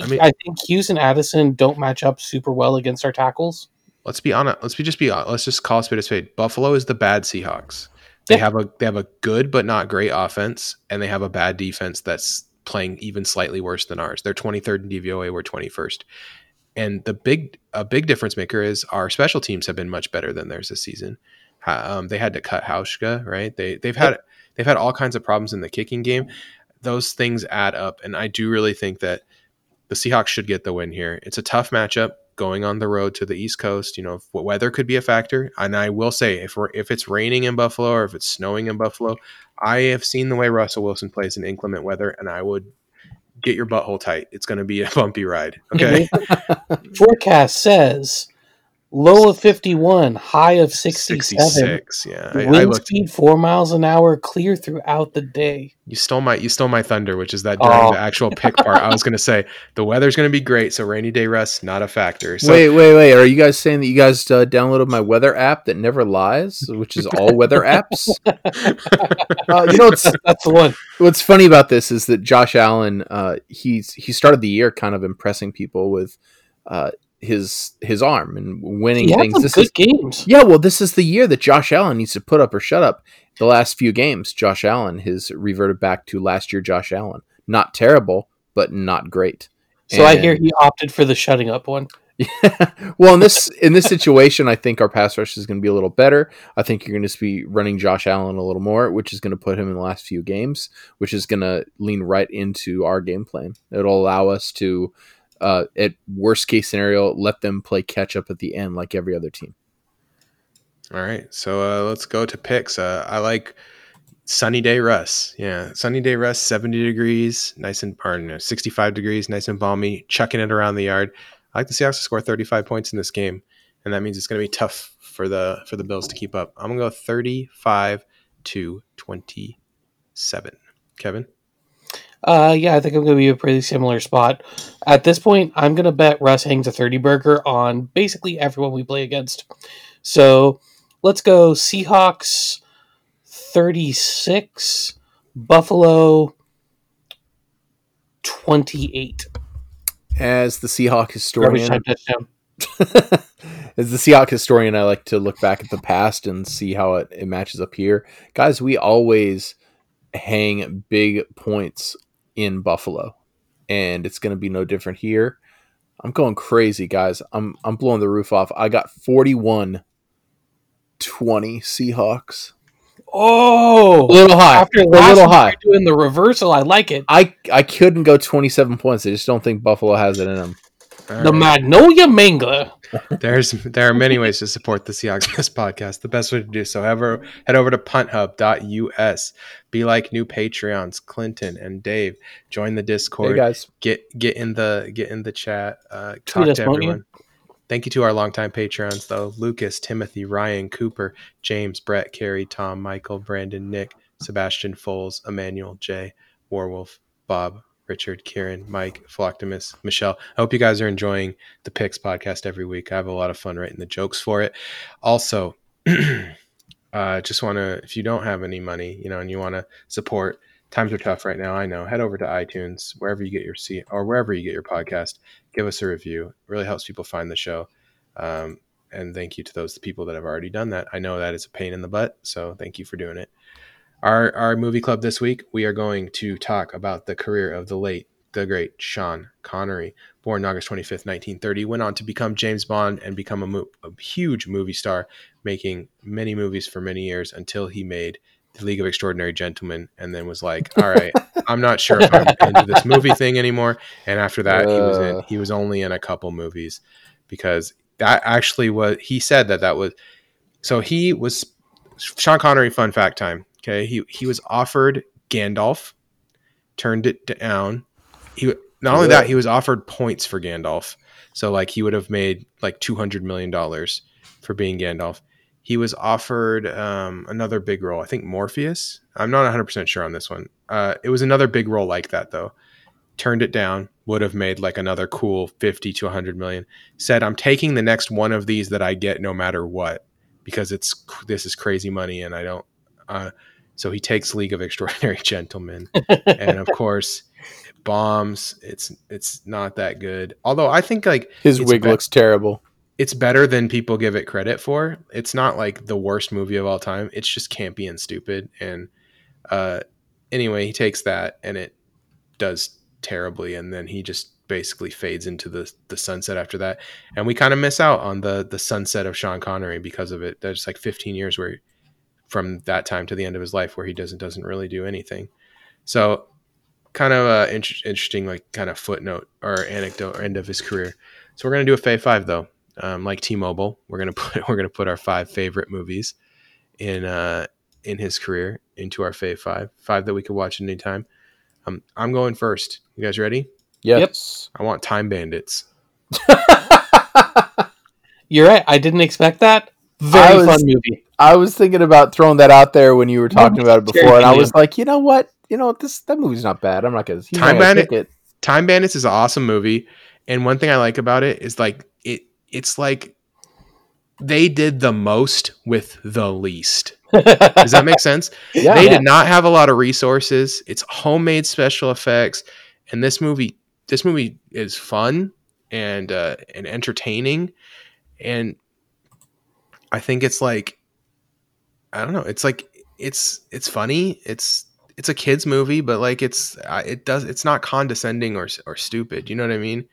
I I, think Hughes and Addison don't match up super well against our tackles. let's be honest. Let's be just be honest. Let's just call a spade a spade. Buffalo is the bad Seahawks. They Yeah. have a they have a good but not great offense, and they have a bad defense that's playing even slightly worse than ours. They're 23rd in DVOA. We're 21st. And the big a big difference maker is our special teams have been much better than theirs this season. Um, they had to cut Hauschka, right? They they've had they've had all kinds of problems in the kicking game. Those things add up, and I do really think that the Seahawks should get the win here. It's a tough matchup. Going on the road to the East Coast. You know, weather could be a factor. And I will say, if we're if it's raining in Buffalo or if it's snowing in Buffalo, I have seen the way Russell Wilson plays in inclement weather, and I would get your butthole tight. It's going to be a bumpy ride. Okay. Forecast says low of 51, high of 67. 66. Yeah. I, I Wind looked, speed 4 miles an hour, clear throughout the day. you stole my you stole my thunder, which is that during Oh. the actual pick part, I was going to say the weather's going to be great, so rainy day rest not a factor. So wait, wait, wait. Are you guys saying that you guys uh, downloaded my weather app that never lies, which is all weather apps? Uh, you know, it's, That's the one. what's funny about this is that Josh Allen, uh, he's he started the year kind of impressing people with uh, his his arm and winning things. This good is games. yeah, well, this is the year that Josh Allen needs to put up or shut up. The last few games, Josh Allen has reverted back to last year. Josh Allen, not terrible, but not great. So I hear he opted for the shutting up one. well, in this in this situation, I think our pass rush is going to be a little better. I think you're going to be running Josh Allen a little more, which is going to put him in the last few games, which is going to lean right into our game plan. It'll allow us to, uh, at worst case scenario, let them play catch up at the end like every other team. All right, so uh, let's go to picks. Uh, I like sunny day Russ. Yeah, sunny day Russ, seventy degrees, nice and or sixty-five degrees, nice and balmy, chucking it around the yard. I like the Seahawks to score thirty-five points in this game, and that means it's going to be tough for the for the Bills to keep up. I'm gonna go thirty-five to twenty-seven. Kevin, Uh, yeah, I think I'm going to be a pretty similar spot. At this point, I'm going to bet Russ hangs a 30 burger on basically everyone we play against. So let's go Seahawks 36, Buffalo 28. As the Seahawk historian. As the Seahawk historian, I like to look back at the past and see how it, it matches up here. Guys, we always hang big points in Buffalo, and it's going to be no different here. I'm going crazy, guys. I'm I'm blowing the roof off. I got 41 20 Seahawks. Oh! A little high. After a little high. doing the reversal. I like it. I I couldn't go 27 points. I just don't think Buffalo has it in them. All The right. Magnolia Mangler. There's there are many ways to support the Seahawks Best podcast. The best way to do so, ever head over to punthub.us. Be like new Patreons, Clinton and Dave. Join the Hey Discord. guys, get get in the get in the chat. Uh, talk to won't you? everyone. Thank you to our longtime patrons though: Lucas, Timothy, Ryan, Cooper, James, Brett, Carey, Tom, Michael, Brandon, Nick, Sebastian, Foles, Emmanuel, Jay, Warwolf, Bob, Richard, Kieran, Mike, Philoctimus, Michelle. I hope you guys are enjoying the Picks podcast every week. I have a lot of fun writing the jokes for it. Also, uh, just want to, if you don't have any money, you know, and you want to support, times are tough right now. I know. Head over to iTunes, wherever you get your seat or wherever you get your podcast. Give us a review. It really helps people find the show. Um, and thank you to those people that have already done that. I know that is a pain in the butt, so thank you for doing it. Our our movie club this week, we are going to talk about the career of the late, the great Sean Connery, born August 25th, 1930, went on to become James Bond and become a, mo- a huge movie star, making many movies for many years until he made The League of Extraordinary Gentlemen and then was like, "All right, I'm not sure if I'm into this movie thing anymore." And after that, he was in Uh. he was only in a couple movies because that actually was he said that that was so he was Sean Connery fun fact time. Okay, he he was offered Gandalf, turned it down. He not only that he was offered points for Gandalf, so like he would have made like two hundred million dollars for being Gandalf. He was offered um, another big role. I think Morpheus. I'm not 100 percent sure on this one. Uh, it was another big role like that though. Turned it down. Would have made like another cool 50 to 100 million. Said I'm taking the next one of these that I get no matter what because it's this is crazy money and I don't. Uh, so he takes League of Extraordinary Gentlemen, and of course, it bombs. It's it's not that good. Although I think like his wig ba- looks terrible. it's better than people give it credit for. It's not like the worst movie of all time. It's just campy and stupid. And uh, anyway, he takes that and it does terribly, and then he just basically fades into the the sunset after that. And we kind of miss out on the the sunset of Sean Connery because of it. There's like 15 years where from that time to the end of his life where he doesn't doesn't really do anything. So kind of a inter- interesting like kind of footnote or anecdote or end of his career. So we're gonna do a Fave Five though, um, like T-Mobile. We're gonna put we're gonna put our five favorite movies in uh, in his career into our Fave Five, five that we could watch anytime. Um, I'm going first. You guys ready? Yes. I want Time Bandits. You're right. I didn't expect that. Very I was- fun movie. I was thinking about throwing that out there when you were talking about it before, and I was like, you know what? You know this that movie's not bad. I'm not gonna. Time Bandit- it. Time Bandits is an awesome movie, and one thing I like about it is like it. It's like they did the most with the least. Does that make sense? Yeah. they did not have a lot of resources. It's homemade special effects, and this movie, this movie is fun and uh, and entertaining, and I think it's like, I don't know, it's like it's it's funny. It's it's a kids movie, but like it's it does it's not condescending or or stupid. You know what I mean?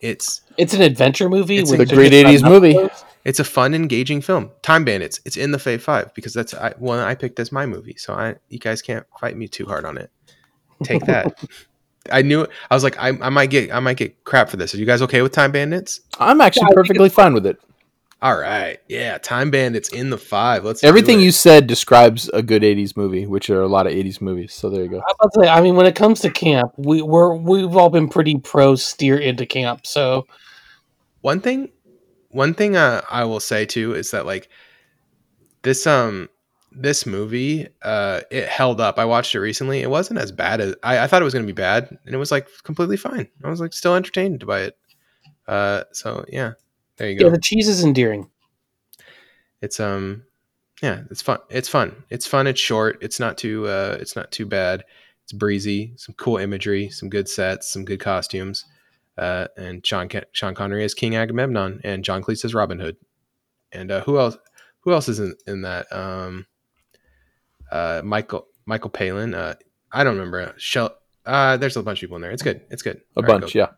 It's It's an adventure movie. It's with a great 80s movie. it's a fun, engaging film. Time Bandits. It's in the Fave Five because that's I, one I picked as my movie. So I you guys can't fight me too hard on it. Take that. I knew it. I was like, I, I might get I might get crap for this. Are you guys okay with Time Bandits? I'm actually Yeah, perfectly fine with it. All right, yeah, Time Bandits in the five. Let's Everything you said describes a good '80s movie, which are a lot of '80s movies. So there you go. I'm about to say, I mean, when it comes to camp, we, we're we've all been pretty pro steer into camp. So one thing one thing uh, i will say too is that like this um this movie uh it held up i watched it recently it wasn't as bad as i, I thought it was going to be bad and it was like completely fine i was like still entertained by it uh so yeah there you go. yeah, go the cheese is endearing. it's um yeah it's fun it's fun it's fun it's short it's not too uh it's not too bad it's breezy some cool imagery some good sets some good costumes uh and sean Ke- sean connery as king agamemnon and john cleese as robin hood and uh who else who else is in, in that um uh michael michael palin uh i don't remember Shell, uh there's a bunch of people in there it's good it's good A All right, bunch, go. yeah.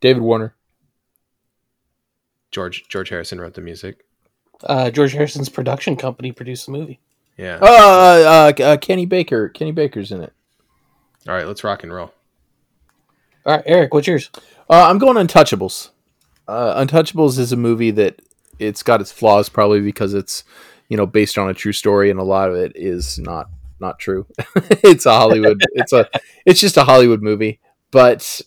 David Warner. George george harrison wrote the music Uh, George Harrison's production company produced the movie. yeah Uh, uh, uh, Kenny Baker. Kenny Baker's in it. all right let's rock and roll All right, Eric, what's yours? Uh, I'm going Untouchables. Uh, Untouchables is a movie that it's got its flaws probably because it's you know based on a true story and a lot of it is not not true. it's a Hollywood. it's a it's just a Hollywood movie. But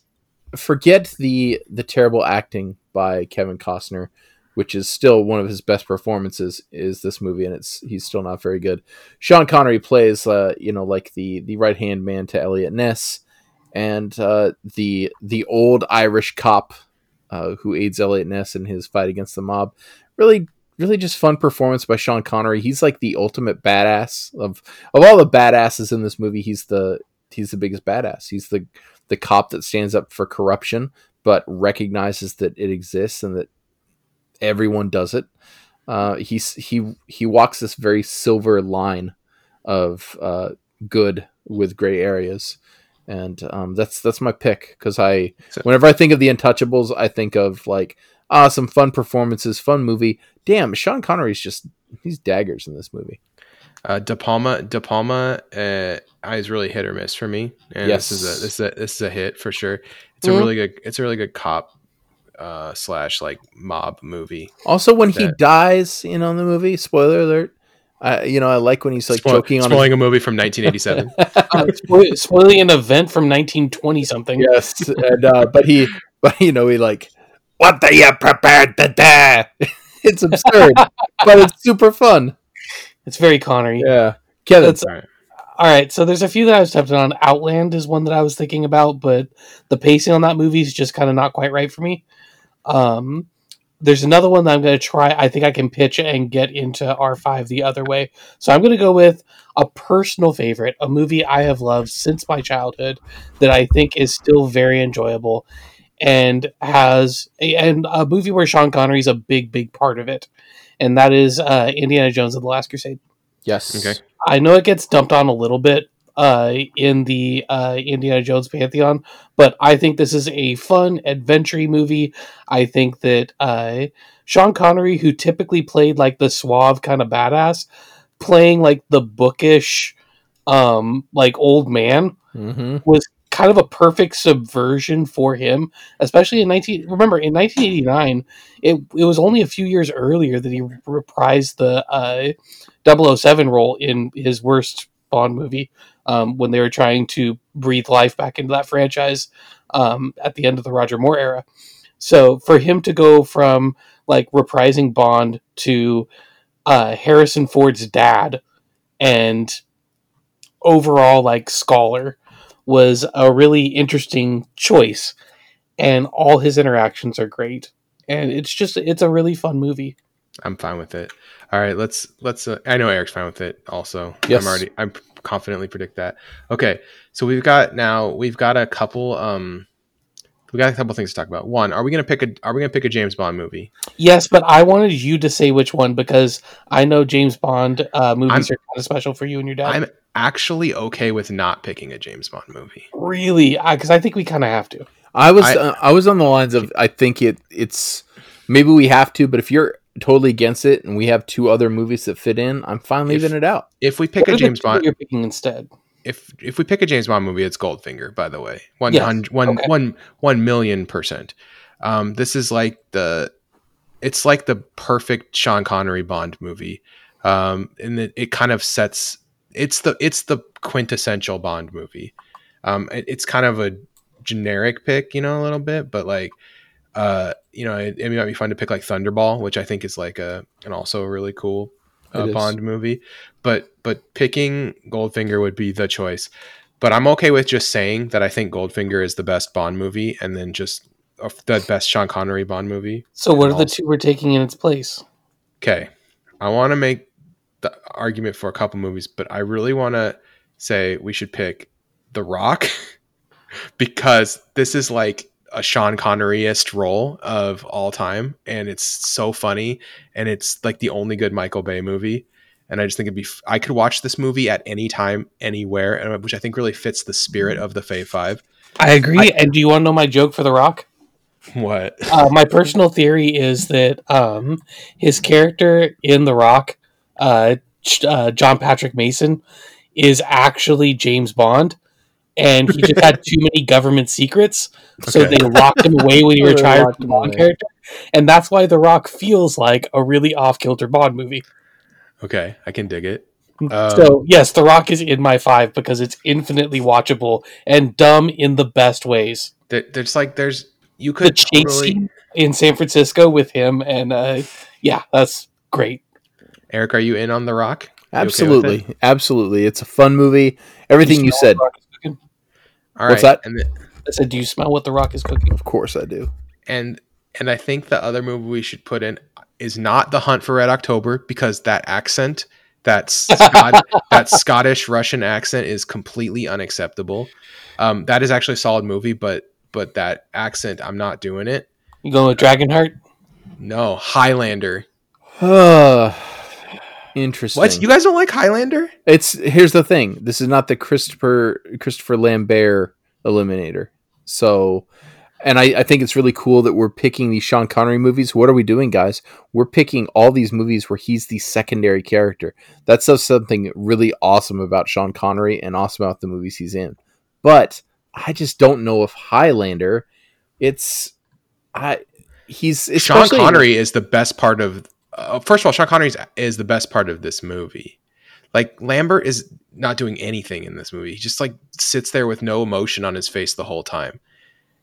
forget the the terrible acting by Kevin Costner, which is still one of his best performances. Is this movie and it's he's still not very good. Sean Connery plays uh, you know like the the right hand man to Eliot Ness and uh, the the old Irish cop uh, who aids Eliot Ness in his fight against the mob. Really, really just fun performance by Sean Connery. He's like the ultimate badass of of all the badasses in this movie. He's the he's the biggest badass. He's the the cop that stands up for corruption but recognizes that it exists and that everyone does it. Uh, he's he he walks this very silver line of uh, good with gray areas and um, that's that's my pick because I So- whenever I think of the Untouchables, I think of like ah some fun performances, fun movie. Damn, Sean Connery's just he's daggers in this movie. Uh, De Palma, De Palma, uh, is really hit or miss for me, and Yes. this is a this is a this is a hit for sure. It's a Mhm. really good it's a really good cop uh, slash like mob movie. Also, when he dies, you know, in the movie, spoiler alert. I you know I like when he's like Spoil- joking on. spoiling a movie from 1987. Uh, spo- spoiling an event from 1920 something. yes, and uh, but he but you know he like what are you prepared to do? it's absurd, but it's super fun. It's very Connery. Yeah, Kevin. That's- All right. All right, so there's a few that I was tempted on. Outland is one that I was thinking about, but the pacing on that movie is just kind of not quite right for me. Um, there's another one that I'm going to try. I think I can pitch and get into R5 the other way. So I'm going to go with a personal favorite, a movie I have loved since my childhood that I think is still very enjoyable and has a, and a movie where Sean Connery is a big, big part of it, and that is uh, Indiana Jones and the Last Crusade. yes. Okay. I know it gets dumped on a little bit uh, in the uh, Indiana Jones pantheon, but I think this is a fun adventure movie. I think that uh, Sean Connery, who typically played like the suave kind of badass, playing like the bookish, um, like old man, Mm-hmm. was kind of a perfect subversion for him, especially in 19 remember in 1989 it it was only a few years earlier that he reprised the uh 007 role in his worst Bond movie um, when they were trying to breathe life back into that franchise um, at the end of the Roger Moore era. So for him to go from like reprising Bond to uh, Harrison Ford's dad and overall like scholar was a really interesting choice and all his interactions are great and it's just it's a really fun movie I'm fine with it. All right, let's let's. Uh, I know Eric's fine with it. Also, Yes. I'm already. I'm confidently predict that. Okay, so we've got now we've got a couple. Um, we got a couple things to talk about. One, are we gonna pick a Are we gonna pick a James Bond movie? yes but i wanted you to say which one because i know james bond uh, movies are kind of special for you and your dad I'm actually okay with not picking a James Bond movie. really because I think we kind of have to I was I- uh, I was on the lines of I think it it's maybe we have to, but if you're totally against it and we have two other movies that fit in, I'm fine leaving it out. If we pick What a James two that Bond, you're picking instead if if we pick a James Bond movie, it's Goldfinger. By the way, one Yes, hundred one okay. one one million percent. Um, this is like the, it's like the perfect Sean Connery Bond movie, um, and it, it kind of sets it's the it's the quintessential Bond movie. Um, it- it's kind of a generic pick, you know, a little bit, but like, uh, you know, it, it might be fun to pick like Thunderball, which I think is like a and also a really cool uh, is. Bond movie. But but picking Goldfinger would be the choice. But I'm okay with just saying that I think Goldfinger is the best Bond movie, and then just uh, the best Sean Connery Bond movie. so what are the two we're taking in its place Okay, I want to make the argument for a couple movies, but I really want to say we should pick The Rock because this is like a Sean Conneryist role of all time, and it's so funny, and it's like the only good Michael Bay movie. And I just think it'd be. f- I could watch this movie at any time, anywhere, and which I think really fits the spirit of the Fave Five. I agree. and do you want to know my joke for The Rock? What? Uh, my personal theory is that um, his character in The Rock, uh, uh, John Patrick Mason, is actually James Bond, and he just had too many government secrets, so Okay. they locked him away when he They retired locked from the him Bond character, and that's why The Rock feels like a really off-kilter Bond movie. Okay, I can dig it. Um, so yes, The Rock is in my five because it's infinitely watchable and dumb in the best ways. there- there's like there's you The could chase totally- scene in San Francisco with him and uh, yeah, that's great. Eric, are you in on The Rock? You okay? Absolutely, absolutely. It's a fun movie. Everything you smell said. what The Rock is cooking? All What's right, that? And, the, I said, do you smell what The Rock is cooking? Of course, I do. and and I think the other movie we should put in is not The Hunt for Red October because that accent, that Scot- that Scottish Russian accent, is completely unacceptable. Um, that is actually a solid movie, but but that accent, I'm not doing it. You going with Dragonheart? No, Highlander. Interesting. What? You guys don't like Highlander? It's here's the thing. This is not the Christopher Christopher Lambert Eliminator. So, and I, I think it's really cool that we're picking these Sean Connery movies. What are we doing, guys? We're picking all these movies where he's the secondary character. That says something really awesome about Sean Connery and awesome about the movies he's in. But I just don't know if Highlander. It's I. He's Sean Connery is the best part of. Uh, first of all, Sean Connery is, is the best part of this movie. Like Lambert is not doing anything in this movie. He just like sits there with no emotion on his face the whole time,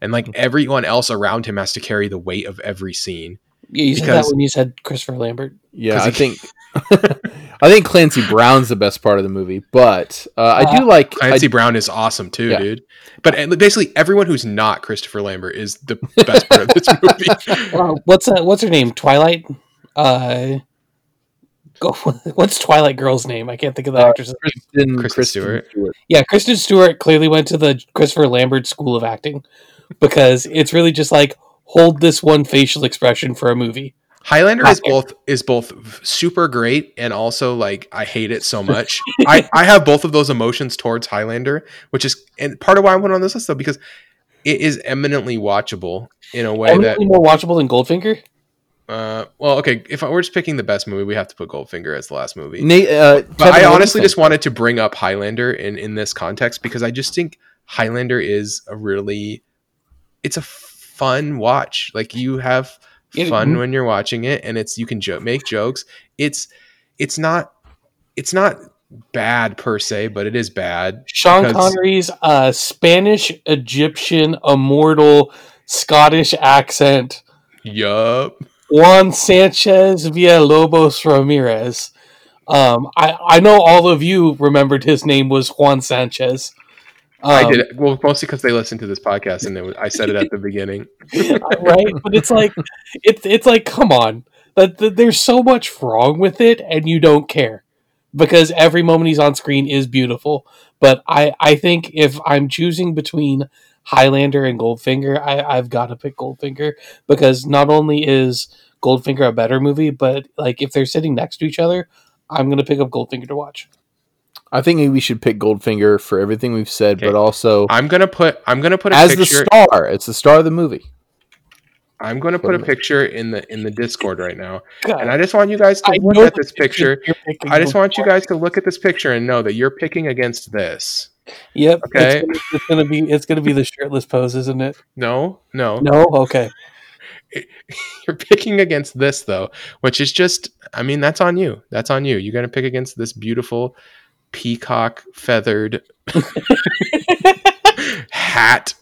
and like everyone else around him has to carry the weight of every scene. Yeah, you said that when you said Christopher Lambert. Yeah, 'Cause I think I think Clancy Brown's the best part of the movie, but uh, I do like I, Clancy Brown is awesome too, Yeah. dude. But uh, basically, everyone who's not Christopher Lambert is the best part of this movie. Uh, what's uh, what's her name? Twilight. Uh, go. What's Twilight girl's name? I can't think of the Uh, actress's name. Kristen, Kristen Kristen Stewart. Stewart. Yeah, Kristen Stewart clearly went to the Christopher Lambert School of Acting because it's really just like hold this one facial expression for a movie. Highlander is Okay. both is both super great and also like I hate it so much. I I have both of those emotions towards Highlander, which is and part of why I went on this list though because it is eminently watchable in a way that more watchable than Goldfinger. Uh well okay if I, we're just picking the best movie we have to put Goldfinger as the last movie. Nate, uh, But Kevin, I what do you honestly just wanted to bring up Highlander in in this context because I just think Highlander is a really it's a fun watch. Like you have fun when you're watching it and it's you can jo- make jokes. It's it's not it's not bad per se, but it is bad. Sean because- Connery's uh, Spanish, Egyptian, immortal, Scottish accent. Yup. Juan Sanchez Villalobos Ramirez. Um, I, I know all of you remembered his name was Juan Sanchez. I Um, did it. Well, mostly because they listened to this podcast and it was, I said it at the beginning. right? But it's like it's it's like come on, that that there's so much wrong with it, and you don't care because every moment he's on screen is beautiful. But I I think if I'm choosing between Highlander and Goldfinger, I I've got to pick Goldfinger because not only is Goldfinger a better movie, but like if they're sitting next to each other, I'm gonna pick up Goldfinger to watch. I think we should pick Goldfinger for everything we've said, Okay. but also I'm gonna put I'm gonna put a as the star. It's the star of the movie. I'm gonna put a picture in the in the Discord right now, God, and I just want you guys to I look at this picture. I just want you guys to look at this picture and know that you're picking against this. Yep. Okay. It's, gonna, it's gonna be it's gonna be the shirtless pose, isn't it? No, no, No. Okay. you're picking against this though, which is just. I mean, that's on you. That's on you. You're gonna pick against this beautiful peacock feathered hat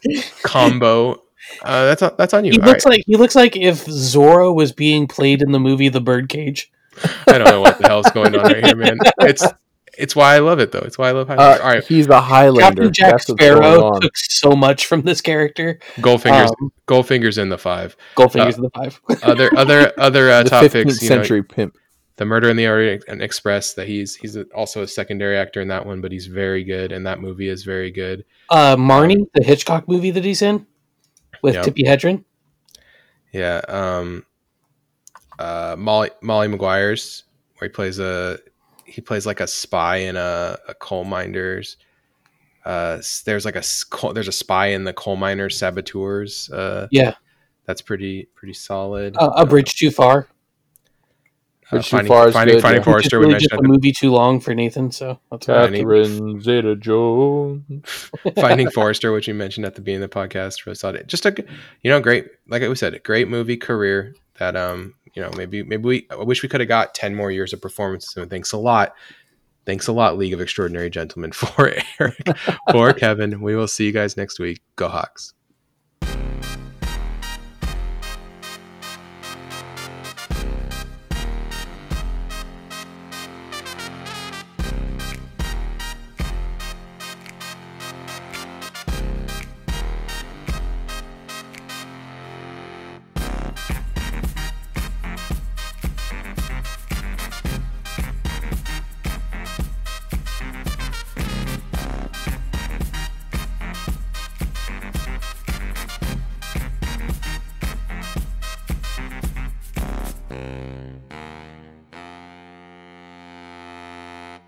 combo. Uh, that's on, that's on you. He All looks right. like he looks like if Zorro was being played in the movie The Birdcage. I don't know what the hell's going on right here, man. It's it's why I love it though. It's why I love Highlander. Uh, All right, He's the Highlander. Captain Jack That's Sparrow took so much from this character. Goldfinger's Um, Goldfinger's in the five. Goldfinger's in the five. Other other other uh, the top 15th picks. You know, century pimp. the Murder in the Orient Express. That he's he's also a secondary actor in that one, but he's very good, and that movie is very good. Uh, Marnie, the Hitchcock movie that he's in with Yeah. Tippi Hedren. Yeah. Um. Uh. Molly Molly Maguires where he plays a he plays like a spy in a, a coal miners. Uh, there's like a s- coal, there's a spy in the coal miners saboteurs. Uh, Yeah, that's pretty pretty solid. uh, A Bridge Too Far. Uh, Bridge Too finding, Far is finding, good, finding yeah. Forrester. It's we really just mentioned a movie too long for Nathan, so that's Yeah. fine. Catherine Zeta Jones. Finding Forrester, which you mentioned at the beginning of the podcast, really solid. Just a, you know, great. Like we said, a great movie career that, um, you know, maybe maybe we. I wish we could have got ten more years of performances. And thanks a lot, thanks a lot, League of Extraordinary Gentlemen, for Eric, for Kevin. We will see you guys next week. Go Hawks.